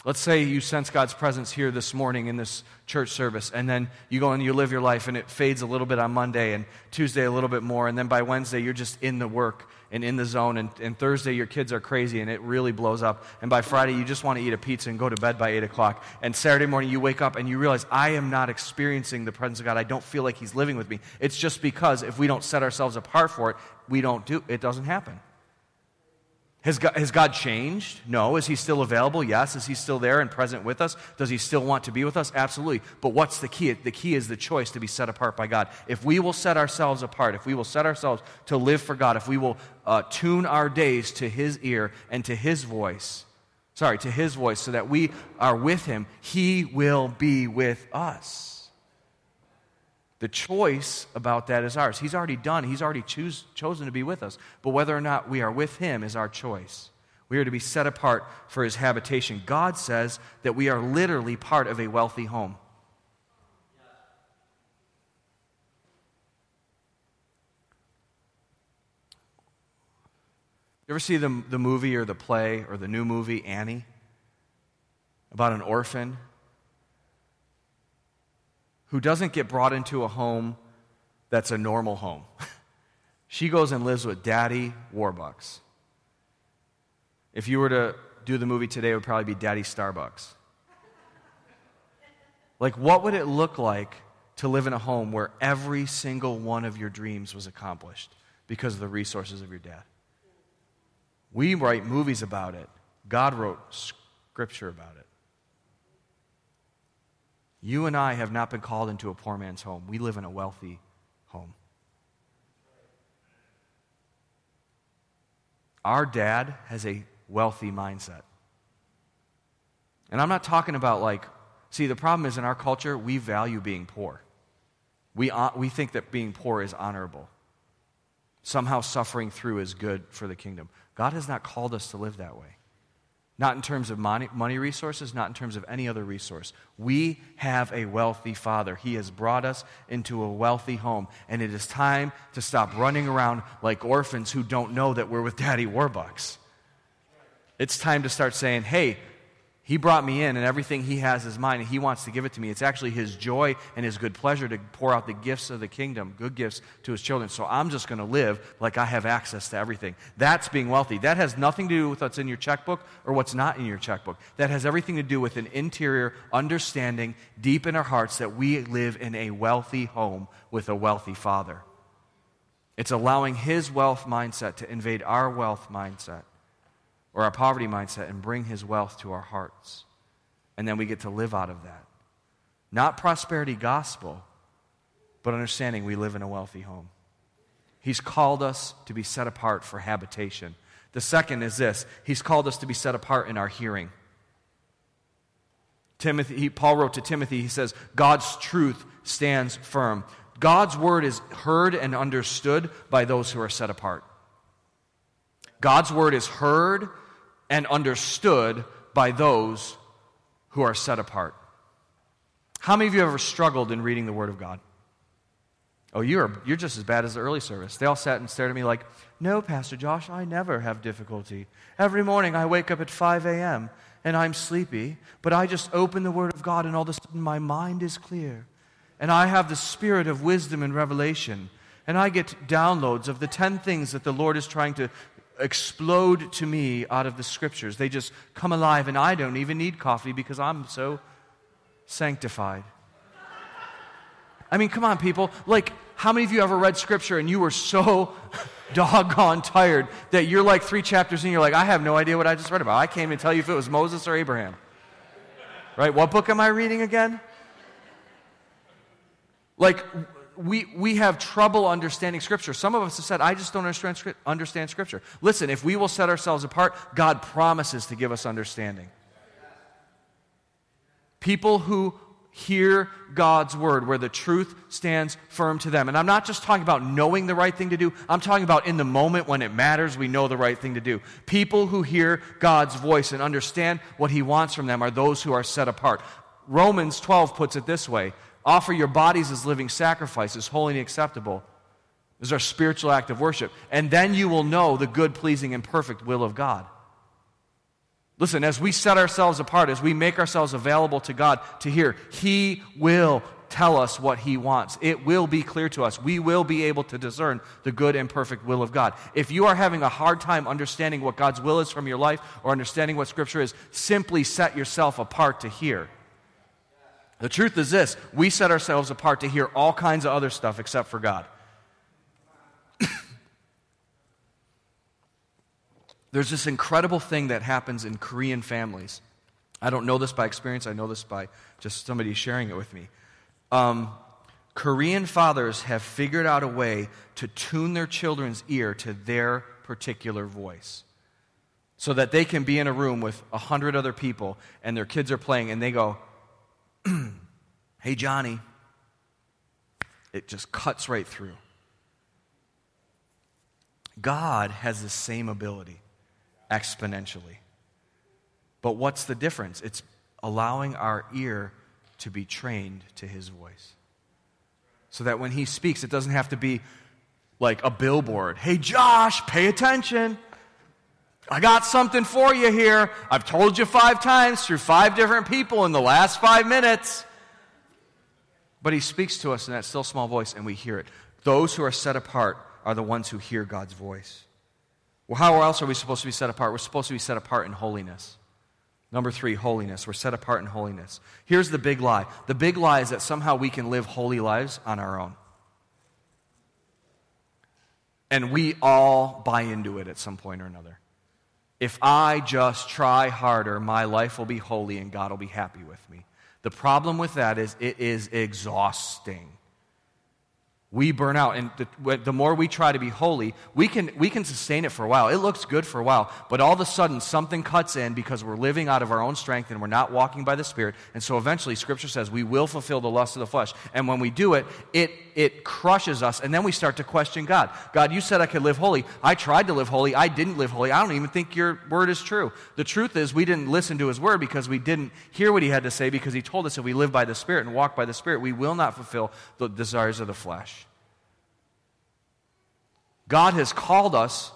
Let's say you sense God's presence here this morning in this church service, and then you go and you live your life, and it fades a little bit on Monday, and Tuesday a little bit more, and then by Wednesday you're just in the work and in the zone, and, and Thursday your kids are crazy and it really blows up, and by Friday you just want to eat a pizza and go to bed by 8 o'clock, and Saturday morning you wake up and you realize, I am not experiencing the presence of God. I don't feel like He's living with me. It's just because if we don't set ourselves apart for it, we don't do it, doesn't happen. Has God, has God, changed? No. Is He still available? Yes. Is He still there and present with us? Does He still want to be with us? Absolutely. But what's the key? The key is the choice to be set apart by God. If we will set ourselves apart, if we will set ourselves to live for God, if we will uh, tune our days to His ear and to His voice, sorry, to his voice, so that we are with him, he will be with us. The choice about that is ours. He's already done, he's already choose, chosen to be with us. But whether or not we are with him is our choice. We are to be set apart for his habitation. God says that we are literally part of a wealthy home. You ever see the, the movie or the play or the new movie, Annie? About an orphan who doesn't get brought into a home that's a normal home. she goes and lives with Daddy Warbucks. If you were to do the movie today, it would probably be Daddy Starbucks. Like, what would it look like to live in a home where every single one of your dreams was accomplished because of the resources of your dad? We write movies about it. God wrote scripture about it. You and I have not been called into a poor man's home. We live in a wealthy home. Our dad has a wealthy mindset. And I'm not talking about like, see, the problem is in our culture, we value being poor. We, uh, we think that being poor is honorable. Somehow suffering through is good for the kingdom. God has not called us to live that way. Not in terms of money, money, resources, not in terms of any other resource. We have a wealthy Father. He has brought us into a wealthy home. And it is time to stop running around like orphans who don't know that we're with Daddy Warbucks. It's time to start saying, hey, he brought me in, and everything He has is mine, and He wants to give it to me. It's actually His joy and His good pleasure to pour out the gifts of the kingdom, good gifts to His children. So I'm just going to live like I have access to everything. That's being wealthy. That has nothing to do with what's in your checkbook or what's not in your checkbook. That has everything to do with an interior understanding deep in our hearts that we live in a wealthy home with a wealthy Father. It's allowing His wealth mindset to invade our wealth mindset or our poverty mindset and bring his wealth to our hearts. And then we get to live out of that. Not prosperity gospel, but understanding we live in a wealthy home. He's called us to be set apart for habitation. The second is this He's called us to be set apart in our hearing. Timothy, he, Paul wrote to Timothy, he says, God's truth stands firm. God's word is heard and understood by those who are set apart. God's word is heard and understood by those who are set apart. How many of you have ever struggled in reading the Word of God? Oh, you're, you're just as bad as the early service. They all sat and stared at me like, No, Pastor Josh, I never have difficulty. Every morning I wake up at 5 a.m. and I'm sleepy, but I just open the Word of God and all of a sudden my mind is clear. And I have the spirit of wisdom and revelation. And I get downloads of the 10 things that the Lord is trying to explode to me out of the scriptures. They just come alive, and I don't even need coffee because I'm so sanctified. I mean, come on, people. Like, how many of you ever read scripture and you were so doggone tired that you're like three chapters in, you're like, I have no idea what I just read about. I can't even tell you if it was Moses or Abraham. Right? What book am I reading again? Like, we, we have trouble understanding Scripture. Some of us have said, I just don't understand, understand Scripture. Listen, if we will set ourselves apart, God promises to give us understanding. People who hear God's word, where the truth stands firm to them. And I'm not just talking about knowing the right thing to do, I'm talking about in the moment when it matters, we know the right thing to do. People who hear God's voice and understand what He wants from them are those who are set apart. Romans 12 puts it this way Offer your bodies as living sacrifices, holy and acceptable. This is our spiritual act of worship. And then you will know the good, pleasing, and perfect will of God. Listen, as we set ourselves apart, as we make ourselves available to God to hear, He will tell us what He wants. It will be clear to us. We will be able to discern the good and perfect will of God. If you are having a hard time understanding what God's will is from your life or understanding what Scripture is, simply set yourself apart to hear. The truth is this we set ourselves apart to hear all kinds of other stuff except for God. There's this incredible thing that happens in Korean families. I don't know this by experience, I know this by just somebody sharing it with me. Um, Korean fathers have figured out a way to tune their children's ear to their particular voice. so that they can be in a room with a hundred other people and their kids are playing and they go, Hey, Johnny. It just cuts right through. God has the same ability exponentially. But what's the difference? It's allowing our ear to be trained to his voice. So that when he speaks, it doesn't have to be like a billboard. Hey, Josh, pay attention. I got something for you here. I've told you five times through five different people in the last five minutes. But he speaks to us in that still small voice, and we hear it. Those who are set apart are the ones who hear God's voice. Well, how else are we supposed to be set apart? We're supposed to be set apart in holiness. Number three, holiness. We're set apart in holiness. Here's the big lie the big lie is that somehow we can live holy lives on our own. And we all buy into it at some point or another. If I just try harder, my life will be holy and God will be happy with me. The problem with that is it is exhausting we burn out. And the, the, more we try to be holy, we can, we can sustain it for a while. It looks good for a while. But all of a sudden, something cuts in because we're living out of our own strength and we're not walking by the Spirit. And so eventually, Scripture says we will fulfill the lust of the flesh. And when we do it, it, it crushes us. And then we start to question God. God, you said I could live holy. I tried to live holy. I didn't live holy. I don't even think your word is true. The truth is, we didn't listen to his word because we didn't hear what he had to say because he told us if we live by the Spirit and walk by the Spirit, we will not fulfill the desires of the flesh. God has called us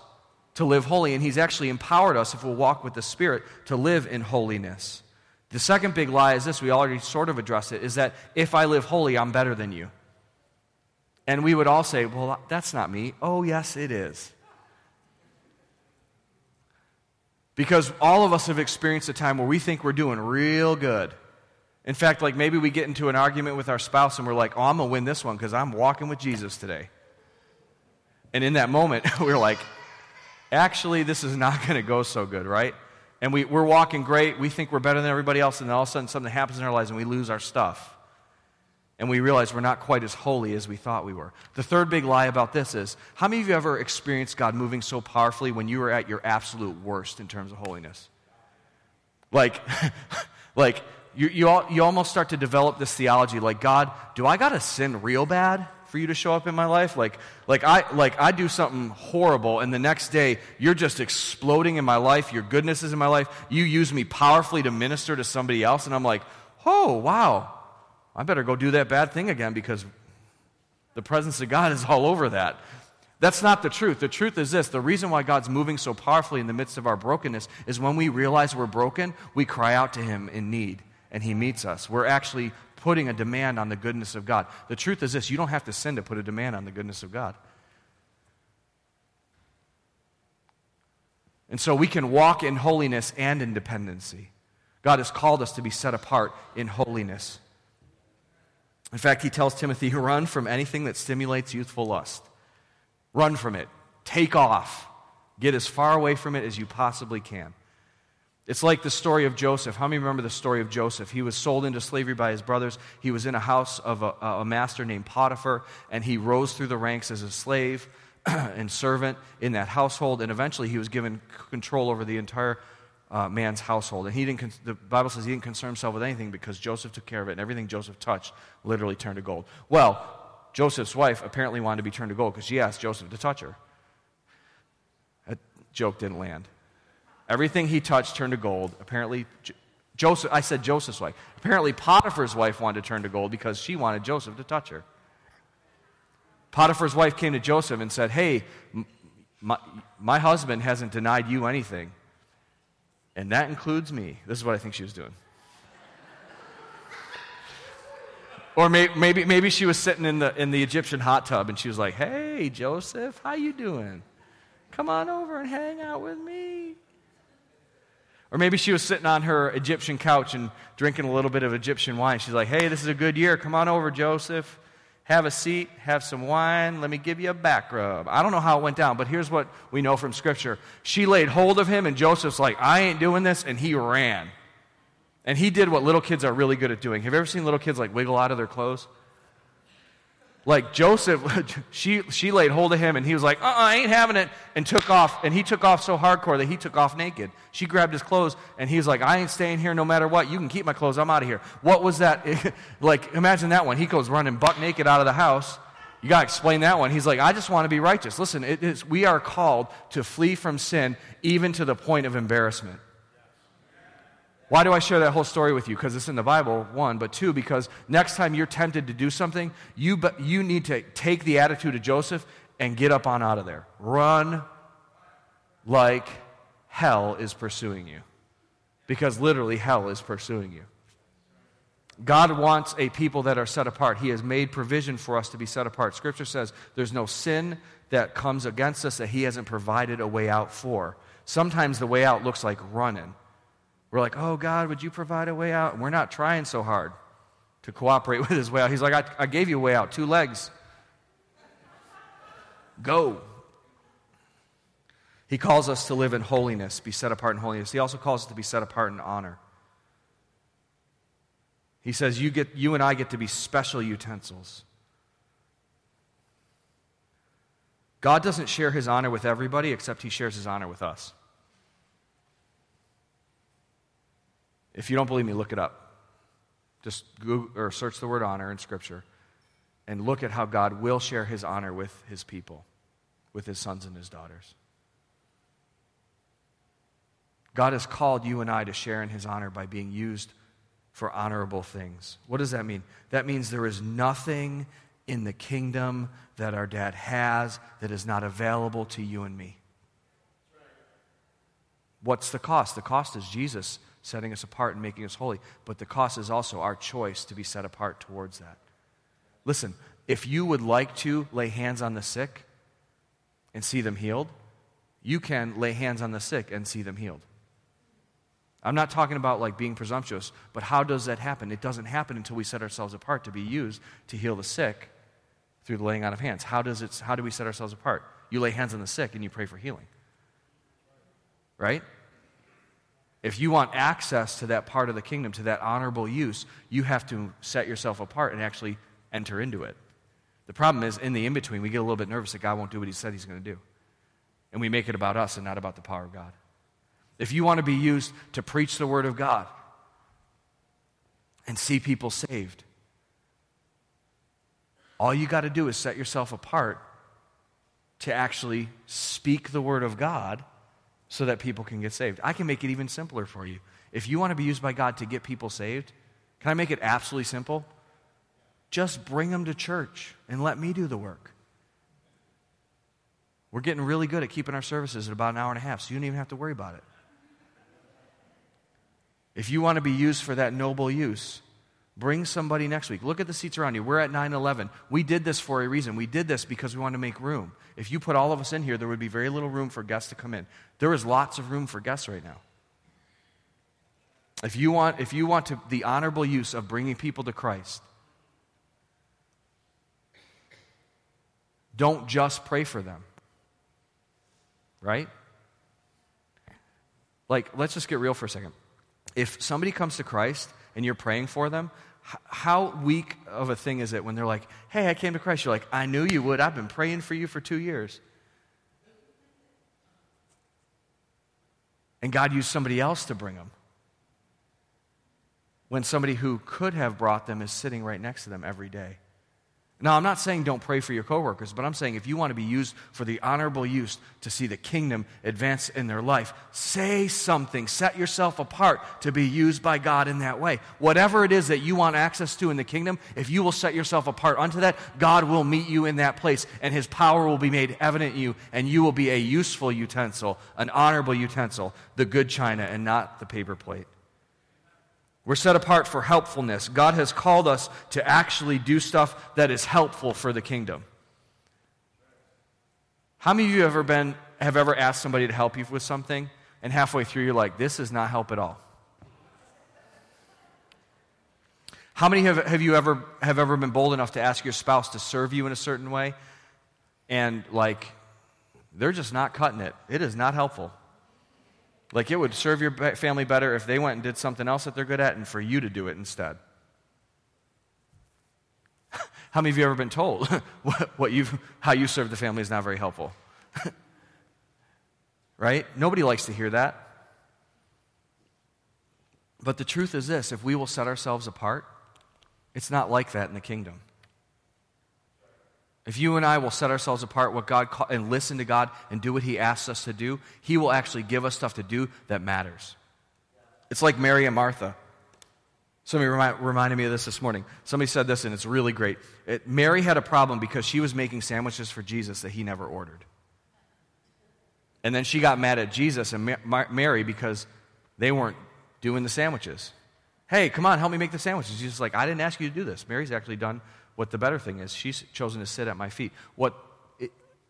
to live holy, and He's actually empowered us, if we'll walk with the Spirit, to live in holiness. The second big lie is this we already sort of addressed it is that if I live holy, I'm better than you. And we would all say, well, that's not me. Oh, yes, it is. Because all of us have experienced a time where we think we're doing real good. In fact, like maybe we get into an argument with our spouse and we're like, oh, I'm going to win this one because I'm walking with Jesus today. And in that moment, we are like, actually, this is not going to go so good, right? And we, we're walking great. We think we're better than everybody else. And then all of a sudden, something happens in our lives and we lose our stuff. And we realize we're not quite as holy as we thought we were. The third big lie about this is how many of you ever experienced God moving so powerfully when you were at your absolute worst in terms of holiness? Like, like you, you, all, you almost start to develop this theology like, God, do I got to sin real bad? For you to show up in my life? Like, like, I, like I do something horrible, and the next day you're just exploding in my life. Your goodness is in my life. You use me powerfully to minister to somebody else, and I'm like, oh, wow. I better go do that bad thing again because the presence of God is all over that. That's not the truth. The truth is this the reason why God's moving so powerfully in the midst of our brokenness is when we realize we're broken, we cry out to Him in need, and He meets us. We're actually putting a demand on the goodness of God. The truth is this you don't have to sin to put a demand on the goodness of God. And so we can walk in holiness and in dependency. God has called us to be set apart in holiness. In fact, he tells Timothy, run from anything that stimulates youthful lust. Run from it. Take off. Get as far away from it as you possibly can. It's like the story of Joseph. How many remember the story of Joseph? He was sold into slavery by his brothers. He was in a house of a, a master named Potiphar, and he rose through the ranks as a slave and servant in that household, and eventually he was given control over the entire uh, man's household. And he didn't, the Bible says he didn't concern himself with anything because Joseph took care of it, and everything Joseph touched literally turned to gold. Well, Joseph's wife apparently wanted to be turned to gold because she asked Joseph to touch her. That joke didn't land. Everything he touched turned to gold. Apparently, Joseph, I said Joseph's wife. Apparently, Potiphar's wife wanted to turn to gold because she wanted Joseph to touch her. Potiphar's wife came to Joseph and said, Hey, my, my husband hasn't denied you anything, and that includes me. This is what I think she was doing. or may, maybe, maybe she was sitting in the, in the Egyptian hot tub and she was like, Hey, Joseph, how you doing? Come on over and hang out with me. Or maybe she was sitting on her Egyptian couch and drinking a little bit of Egyptian wine. She's like, hey, this is a good year. Come on over, Joseph. Have a seat, have some wine. Let me give you a back rub. I don't know how it went down, but here's what we know from Scripture. She laid hold of him, and Joseph's like, I ain't doing this, and he ran. And he did what little kids are really good at doing. Have you ever seen little kids like wiggle out of their clothes? Like Joseph, she, she laid hold of him and he was like, uh uh I ain't having it, and took off. And he took off so hardcore that he took off naked. She grabbed his clothes and he was like, I ain't staying here no matter what. You can keep my clothes. I'm out of here. What was that? like, imagine that one. He goes running buck naked out of the house. You got to explain that one. He's like, I just want to be righteous. Listen, we are called to flee from sin even to the point of embarrassment. Why do I share that whole story with you? Because it's in the Bible, one, but two, because next time you're tempted to do something, you, you need to take the attitude of Joseph and get up on out of there. Run like hell is pursuing you. Because literally, hell is pursuing you. God wants a people that are set apart. He has made provision for us to be set apart. Scripture says there's no sin that comes against us that He hasn't provided a way out for. Sometimes the way out looks like running. We're like, oh, God, would you provide a way out? And we're not trying so hard to cooperate with his way out. He's like, I, I gave you a way out, two legs. Go. He calls us to live in holiness, be set apart in holiness. He also calls us to be set apart in honor. He says, you, get, you and I get to be special utensils. God doesn't share his honor with everybody, except he shares his honor with us. If you don't believe me, look it up. Just Google, or search the word honor in Scripture and look at how God will share his honor with his people, with his sons and his daughters. God has called you and I to share in his honor by being used for honorable things. What does that mean? That means there is nothing in the kingdom that our dad has that is not available to you and me. What's the cost? The cost is Jesus setting us apart and making us holy. But the cost is also our choice to be set apart towards that. Listen, if you would like to lay hands on the sick and see them healed, you can lay hands on the sick and see them healed. I'm not talking about like being presumptuous, but how does that happen? It doesn't happen until we set ourselves apart to be used to heal the sick through the laying on of hands. How does it how do we set ourselves apart? You lay hands on the sick and you pray for healing. Right? If you want access to that part of the kingdom, to that honorable use, you have to set yourself apart and actually enter into it. The problem is, in the in between, we get a little bit nervous that God won't do what He said He's going to do. And we make it about us and not about the power of God. If you want to be used to preach the Word of God and see people saved, all you got to do is set yourself apart to actually speak the Word of God so that people can get saved. I can make it even simpler for you. If you want to be used by God to get people saved, can I make it absolutely simple? Just bring them to church and let me do the work. We're getting really good at keeping our services at about an hour and a half, so you don't even have to worry about it. If you want to be used for that noble use, Bring somebody next week. Look at the seats around you. We're at 9 11. We did this for a reason. We did this because we wanted to make room. If you put all of us in here, there would be very little room for guests to come in. There is lots of room for guests right now. If you want, if you want to, the honorable use of bringing people to Christ, don't just pray for them. Right? Like, let's just get real for a second. If somebody comes to Christ and you're praying for them, how weak of a thing is it when they're like, hey, I came to Christ? You're like, I knew you would. I've been praying for you for two years. And God used somebody else to bring them. When somebody who could have brought them is sitting right next to them every day. Now, I'm not saying don't pray for your coworkers, but I'm saying if you want to be used for the honorable use to see the kingdom advance in their life, say something. Set yourself apart to be used by God in that way. Whatever it is that you want access to in the kingdom, if you will set yourself apart unto that, God will meet you in that place, and his power will be made evident in you, and you will be a useful utensil, an honorable utensil, the good china, and not the paper plate. We're set apart for helpfulness. God has called us to actually do stuff that is helpful for the kingdom. How many of you have ever been have ever asked somebody to help you with something and halfway through you're like, this is not help at all? How many have, have you ever have ever been bold enough to ask your spouse to serve you in a certain way and like they're just not cutting it? It is not helpful. Like it would serve your family better if they went and did something else that they're good at and for you to do it instead. How many of you ever been told what, what you how you serve the family is not very helpful? right? Nobody likes to hear that. But the truth is this if we will set ourselves apart, it's not like that in the kingdom. If you and I will set ourselves apart what God call, and listen to God and do what He asks us to do, He will actually give us stuff to do that matters. It's like Mary and Martha. Somebody remind, reminded me of this this morning. Somebody said this, and it's really great. It, Mary had a problem because she was making sandwiches for Jesus that he never ordered. And then she got mad at Jesus and Mary because they weren't doing the sandwiches. Hey, come on, help me make the sandwiches. Jesus like, I didn't ask you to do this. Mary's actually done what the better thing is. She's chosen to sit at my feet. What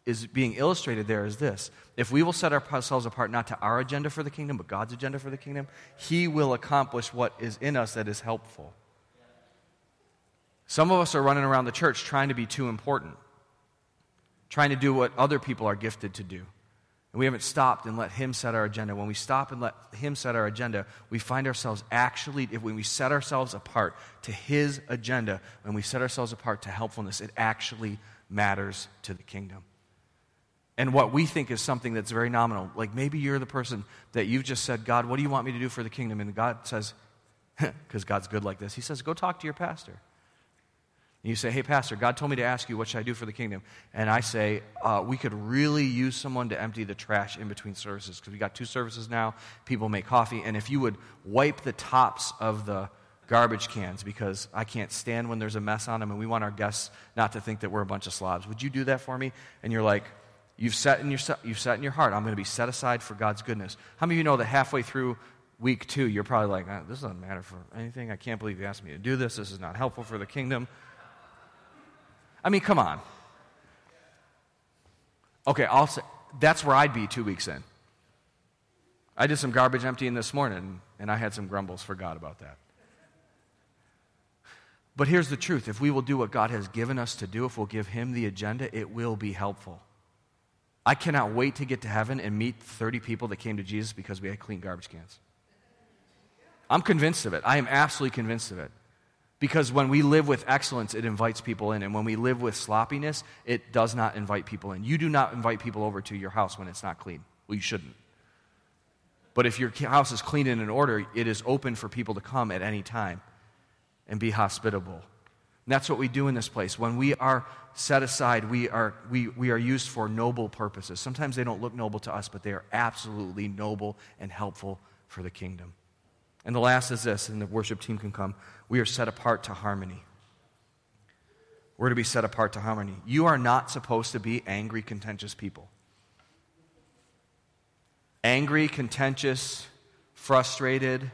is being illustrated there is this if we will set ourselves apart not to our agenda for the kingdom, but God's agenda for the kingdom, He will accomplish what is in us that is helpful. Some of us are running around the church trying to be too important, trying to do what other people are gifted to do. And we haven't stopped and let Him set our agenda. When we stop and let Him set our agenda, we find ourselves actually, if, when we set ourselves apart to His agenda, when we set ourselves apart to helpfulness, it actually matters to the kingdom. And what we think is something that's very nominal, like maybe you're the person that you've just said, God, what do you want me to do for the kingdom? And God says, because God's good like this, He says, go talk to your pastor. You say, Hey, Pastor, God told me to ask you, what should I do for the kingdom? And I say, uh, We could really use someone to empty the trash in between services because we got two services now. People make coffee. And if you would wipe the tops of the garbage cans because I can't stand when there's a mess on them and we want our guests not to think that we're a bunch of slobs. Would you do that for me? And you're like, You've set in your, you've set in your heart, I'm going to be set aside for God's goodness. How many of you know that halfway through week two, you're probably like, ah, This doesn't matter for anything. I can't believe you asked me to do this. This is not helpful for the kingdom. I mean, come on. Okay, I'll say, that's where I'd be two weeks in. I did some garbage emptying this morning, and I had some grumbles for God about that. But here's the truth if we will do what God has given us to do, if we'll give Him the agenda, it will be helpful. I cannot wait to get to heaven and meet 30 people that came to Jesus because we had clean garbage cans. I'm convinced of it. I am absolutely convinced of it. Because when we live with excellence, it invites people in. And when we live with sloppiness, it does not invite people in. You do not invite people over to your house when it's not clean. Well, you shouldn't. But if your house is clean and in order, it is open for people to come at any time and be hospitable. And that's what we do in this place. When we are set aside, we are, we, we are used for noble purposes. Sometimes they don't look noble to us, but they are absolutely noble and helpful for the kingdom. And the last is this, and the worship team can come. We are set apart to harmony. We're to be set apart to harmony. You are not supposed to be angry, contentious people. Angry, contentious, frustrated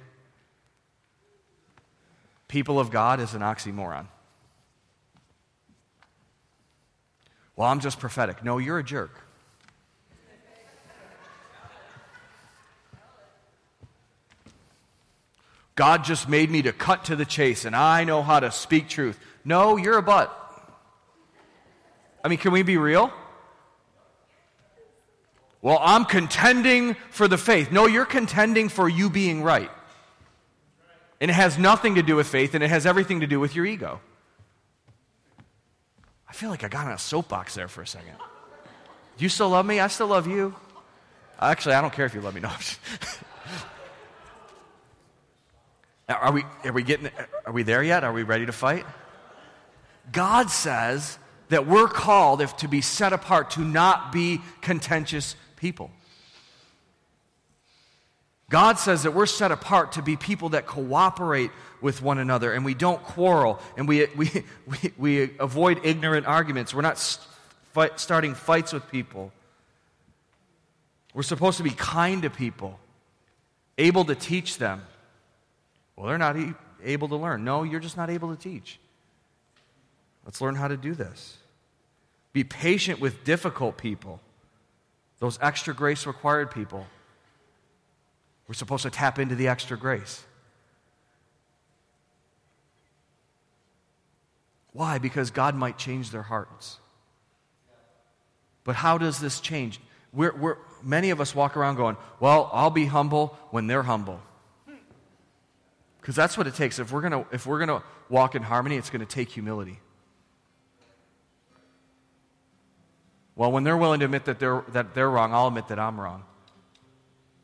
people of God is an oxymoron. Well, I'm just prophetic. No, you're a jerk. God just made me to cut to the chase and I know how to speak truth. No, you're a butt. I mean, can we be real? Well, I'm contending for the faith. No, you're contending for you being right. And it has nothing to do with faith and it has everything to do with your ego. I feel like I got on a soapbox there for a second. You still love me? I still love you. Actually, I don't care if you love me. No. Are we, are we getting, are we there yet? Are we ready to fight? God says that we're called if to be set apart to not be contentious people. God says that we're set apart to be people that cooperate with one another and we don't quarrel and we, we, we, we avoid ignorant arguments. We're not fight, starting fights with people. We're supposed to be kind to people, able to teach them. Well, they're not able to learn. No, you're just not able to teach. Let's learn how to do this. Be patient with difficult people, those extra grace required people. We're supposed to tap into the extra grace. Why? Because God might change their hearts. But how does this change? We're, we're, many of us walk around going, Well, I'll be humble when they're humble. Because that's what it takes. If we're going to if we're going to walk in harmony, it's going to take humility. Well, when they're willing to admit that they're, that they're wrong, I'll admit that I'm wrong.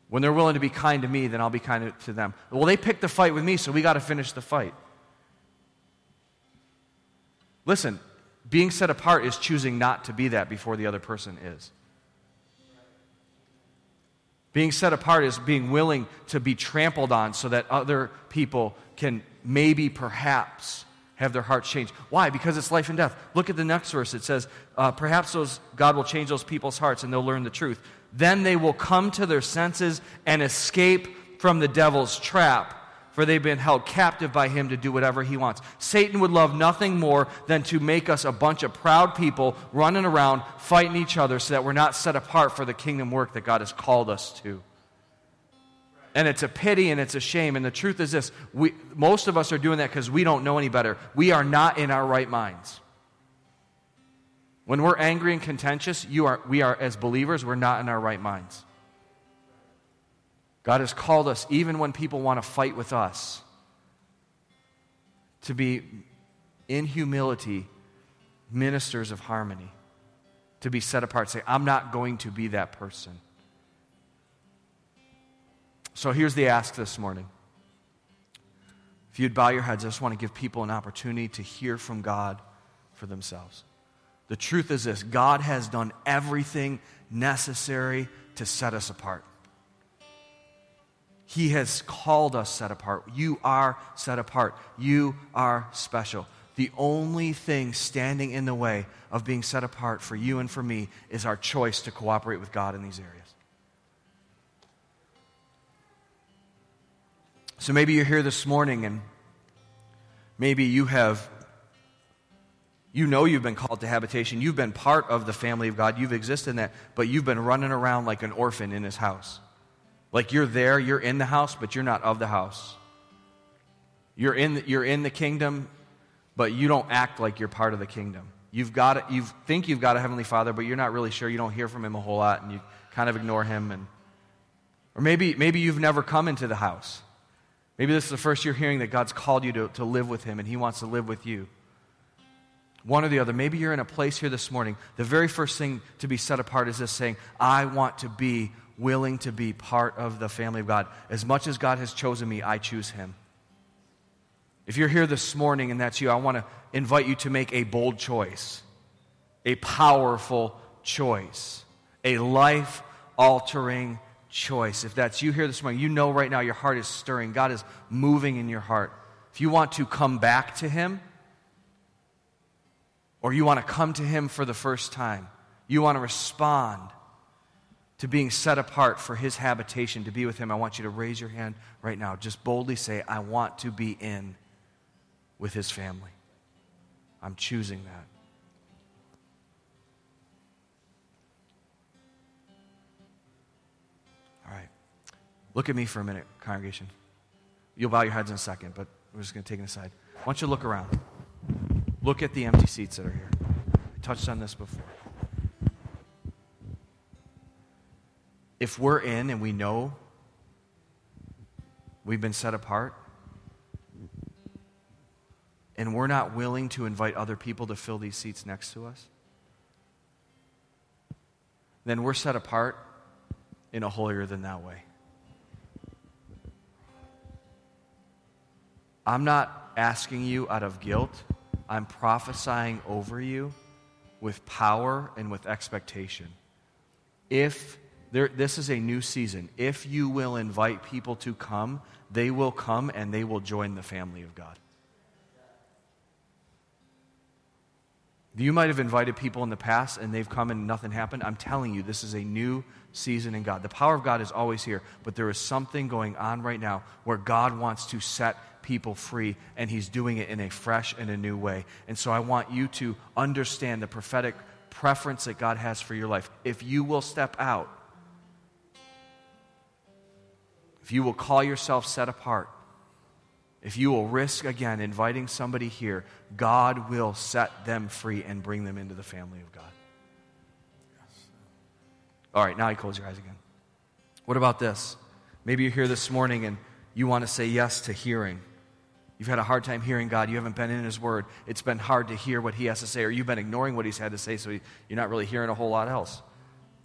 When they're willing to be kind to me, then I'll be kind to them. Well, they picked the fight with me, so we got to finish the fight. Listen, being set apart is choosing not to be that before the other person is. Being set apart is being willing to be trampled on so that other people can maybe, perhaps, have their hearts changed. Why? Because it's life and death. Look at the next verse. It says, uh, Perhaps those, God will change those people's hearts and they'll learn the truth. Then they will come to their senses and escape from the devil's trap for they've been held captive by him to do whatever he wants. Satan would love nothing more than to make us a bunch of proud people running around fighting each other so that we're not set apart for the kingdom work that God has called us to. And it's a pity and it's a shame. And the truth is this we, most of us are doing that because we don't know any better. We are not in our right minds. When we're angry and contentious, you are, we are, as believers, we're not in our right minds. God has called us, even when people want to fight with us, to be in humility ministers of harmony, to be set apart. Say, I'm not going to be that person. So here's the ask this morning. If you'd bow your heads, I just want to give people an opportunity to hear from God for themselves. The truth is this God has done everything necessary to set us apart. He has called us set apart. You are set apart. You are special. The only thing standing in the way of being set apart for you and for me is our choice to cooperate with God in these areas. So maybe you're here this morning and maybe you have, you know you've been called to habitation. You've been part of the family of God. You've existed in that, but you've been running around like an orphan in his house. Like you're there, you're in the house, but you're not of the house. You're in the, you're in the kingdom, but you don't act like you're part of the kingdom. You've got you think you've got a heavenly father, but you're not really sure. You don't hear from him a whole lot, and you kind of ignore him. And, or maybe, maybe you've never come into the house. Maybe this is the first you're hearing that God's called you to, to live with him, and he wants to live with you. One or the other. Maybe you're in a place here this morning. The very first thing to be set apart is this saying, I want to be willing to be part of the family of God. As much as God has chosen me, I choose Him. If you're here this morning and that's you, I want to invite you to make a bold choice, a powerful choice, a life altering choice. If that's you here this morning, you know right now your heart is stirring. God is moving in your heart. If you want to come back to Him, or you want to come to Him for the first time, you want to respond to being set apart for his habitation, to be with him, I want you to raise your hand right now. Just boldly say, I want to be in with his family. I'm choosing that. All right. Look at me for a minute, congregation. You'll bow your heads in a second, but we're just going to take it aside. I want you look around. Look at the empty seats that are here. I touched on this before. If we're in and we know we've been set apart, and we're not willing to invite other people to fill these seats next to us, then we're set apart in a holier than that way. I'm not asking you out of guilt. I'm prophesying over you with power and with expectation. If there, this is a new season. If you will invite people to come, they will come and they will join the family of God. You might have invited people in the past and they've come and nothing happened. I'm telling you, this is a new season in God. The power of God is always here, but there is something going on right now where God wants to set people free and He's doing it in a fresh and a new way. And so I want you to understand the prophetic preference that God has for your life. If you will step out, if you will call yourself set apart, if you will risk again inviting somebody here, God will set them free and bring them into the family of God. All right, now you close your eyes again. What about this? Maybe you're here this morning and you want to say yes to hearing. You've had a hard time hearing God. You haven't been in His Word. It's been hard to hear what He has to say, or you've been ignoring what He's had to say, so you're not really hearing a whole lot else.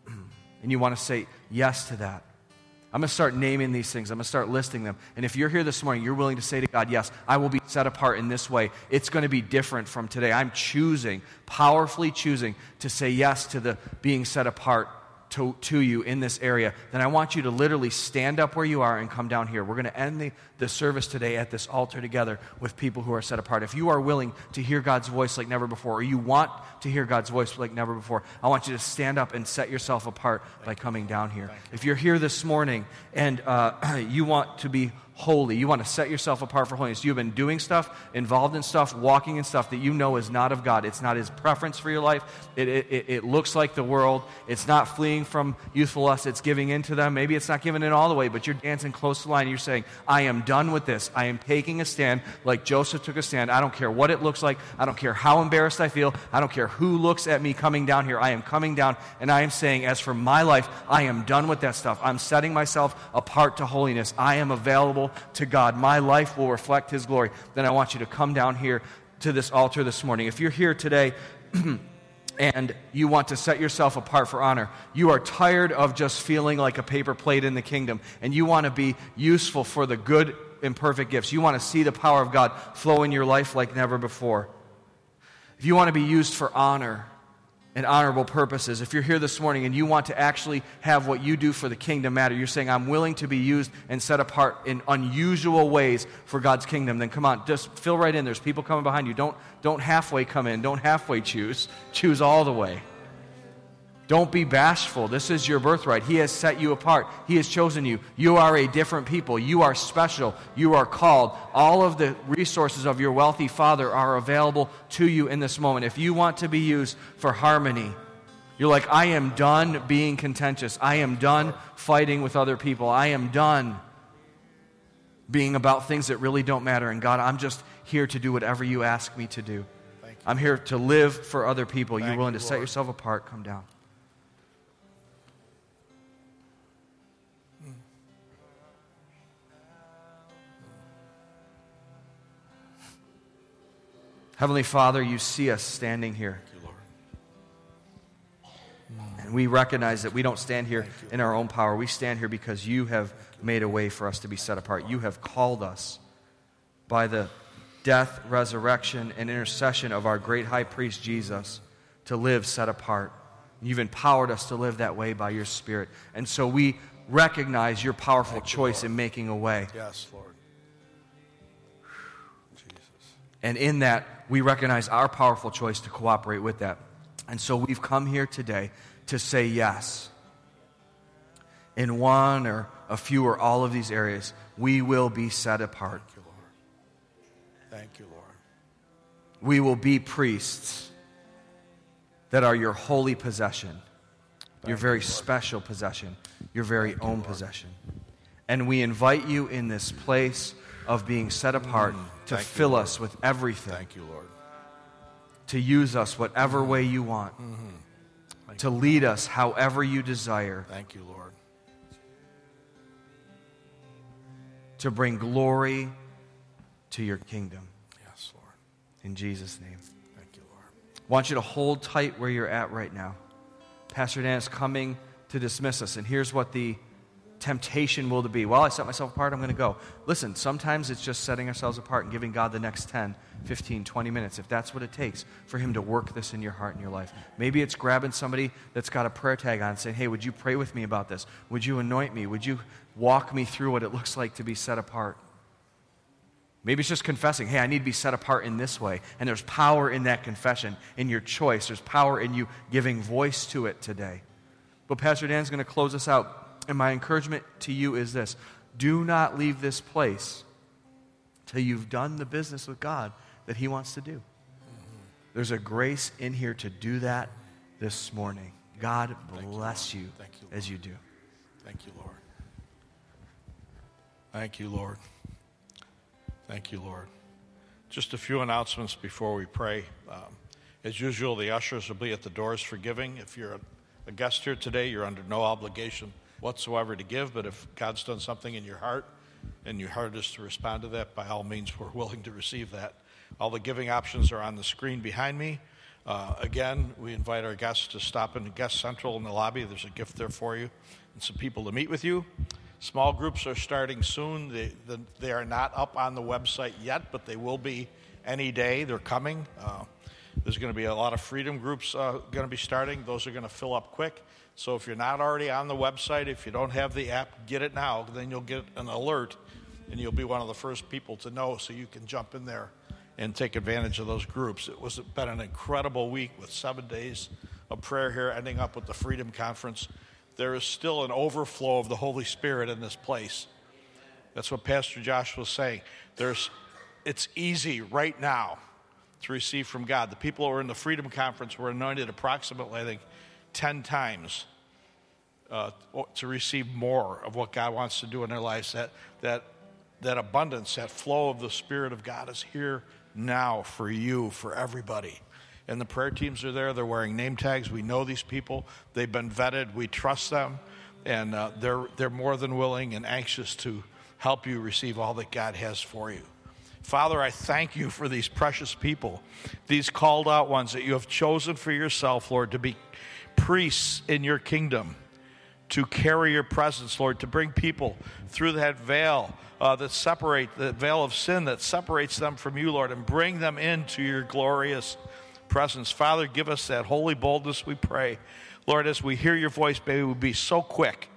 and you want to say yes to that. I'm going to start naming these things. I'm going to start listing them. And if you're here this morning, you're willing to say to God, Yes, I will be set apart in this way. It's going to be different from today. I'm choosing, powerfully choosing to say yes to the being set apart to, to you in this area, then I want you to literally stand up where you are and come down here. We're going to end the, the service today at this altar together with people who are set apart. If you are willing to hear God's voice like never before, or you want to hear God's voice like never before, I want you to stand up and set yourself apart by coming down here. If you're here this morning and uh, you want to be holy. You want to set yourself apart for holiness. You've been doing stuff, involved in stuff, walking in stuff that you know is not of God. It's not His preference for your life. It, it, it looks like the world. It's not fleeing from youthful lust, it's giving in to them. Maybe it's not giving in all the way, but you're dancing close to the line. You're saying, I am done with this. I am taking a stand like Joseph took a stand. I don't care what it looks like. I don't care how embarrassed I feel. I don't care who looks at me coming down here. I am coming down and I am saying, as for my life, I am done with that stuff. I'm setting myself apart to holiness. I am available to God. My life will reflect His glory. Then I want you to come down here to this altar this morning. If you're here today, and you want to set yourself apart for honor. You are tired of just feeling like a paper plate in the kingdom, and you want to be useful for the good and perfect gifts. You want to see the power of God flow in your life like never before. If you want to be used for honor, and honorable purposes. If you're here this morning and you want to actually have what you do for the kingdom matter, you're saying, I'm willing to be used and set apart in unusual ways for God's kingdom, then come on, just fill right in. There's people coming behind you. Don't, don't halfway come in, don't halfway choose, choose all the way. Don't be bashful. This is your birthright. He has set you apart. He has chosen you. You are a different people. You are special. You are called. All of the resources of your wealthy Father are available to you in this moment. If you want to be used for harmony, you're like, I am done being contentious. I am done fighting with other people. I am done being about things that really don't matter. And God, I'm just here to do whatever you ask me to do. I'm here to live for other people. Thank you're willing to set yourself apart. Come down. Heavenly Father, you see us standing here. And we recognize that we don't stand here in our own power. We stand here because you have made a way for us to be set apart. You have called us by the death, resurrection, and intercession of our great high priest Jesus to live set apart. You've empowered us to live that way by your Spirit. And so we recognize your powerful Thank choice you, in making a way. Yes, Lord. Jesus. And in that, we recognize our powerful choice to cooperate with that. And so we've come here today to say yes. In one or a few or all of these areas, we will be set apart. Thank you, Lord. Thank you, Lord. We will be priests that are your holy possession, Thank your very you, special possession, your very Thank own you, possession. And we invite you in this place of being set apart mm, to fill you, us with everything. Thank you, Lord. To use us whatever way you want. Mm-hmm. To lead us however you desire. Thank you, Lord. To bring glory to your kingdom. Yes, Lord. In Jesus' name. Thank you, Lord. I want you to hold tight where you're at right now. Pastor Dan is coming to dismiss us. And here's what the temptation will to be? Well, I set myself apart, I'm going to go. Listen, sometimes it's just setting ourselves apart and giving God the next 10, 15, 20 minutes, if that's what it takes for Him to work this in your heart and your life. Maybe it's grabbing somebody that's got a prayer tag on and saying, hey, would you pray with me about this? Would you anoint me? Would you walk me through what it looks like to be set apart? Maybe it's just confessing, hey, I need to be set apart in this way. And there's power in that confession, in your choice. There's power in you giving voice to it today. But Pastor Dan's going to close us out and my encouragement to you is this do not leave this place till you've done the business with God that He wants to do. There's a grace in here to do that this morning. God bless you, you, as you do. Thank you, Lord. Thank you, Lord. Thank you, Lord. Just a few announcements before we pray. Um, as usual, the ushers will be at the doors for giving. If you're a, a guest here today, you're under no obligation whatsoever to give, but if God's done something in your heart and your heart is to respond to that, by all means, we're willing to receive that. All the giving options are on the screen behind me. Uh, again, we invite our guests to stop in guest central in the lobby. There's a gift there for you and some people to meet with you. Small groups are starting soon. They, the, they are not up on the website yet, but they will be any day. They're coming. Uh, there's going to be a lot of freedom groups uh, going to be starting. Those are going to fill up quick. So if you're not already on the website, if you don't have the app, get it now. Then you'll get an alert, and you'll be one of the first people to know, so you can jump in there and take advantage of those groups. It was been an incredible week with seven days of prayer here, ending up with the Freedom Conference. There is still an overflow of the Holy Spirit in this place. That's what Pastor Josh was saying. There's, it's easy right now to receive from God. The people who were in the Freedom Conference were anointed approximately, I think, 10 times uh, to receive more of what God wants to do in their lives. That, that, that abundance, that flow of the Spirit of God is here now for you, for everybody. And the prayer teams are there. They're wearing name tags. We know these people. They've been vetted. We trust them. And uh, they're, they're more than willing and anxious to help you receive all that God has for you. Father, I thank you for these precious people, these called out ones that you have chosen for yourself, Lord, to be priests in your kingdom, to carry your presence, Lord, to bring people through that veil uh, that separate the veil of sin that separates them from you, Lord, and bring them into your glorious presence. Father, give us that holy boldness, we pray. Lord, as we hear your voice, may we be so quick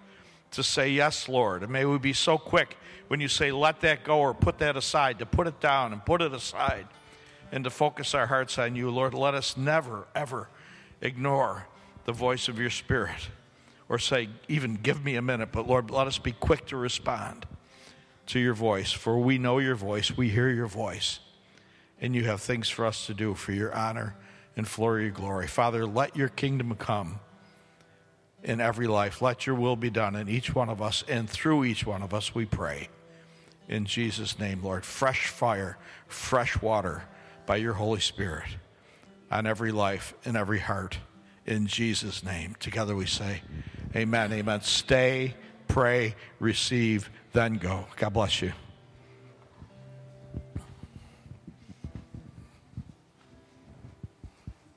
to say, Yes, Lord. And may we be so quick when you say, Let that go or put that aside, to put it down and put it aside and to focus our hearts on you. Lord, let us never, ever ignore the voice of your Spirit or say, even give me a minute, but Lord, let us be quick to respond to your voice, for we know your voice, we hear your voice, and you have things for us to do for your honor and for your glory. Father, let your kingdom come in every life. Let your will be done in each one of us and through each one of us, we pray. In Jesus' name, Lord, fresh fire, fresh water by your Holy Spirit on every life and every heart. In Jesus' name. Together we say, Amen. Amen. Stay, pray, receive then go. God bless you.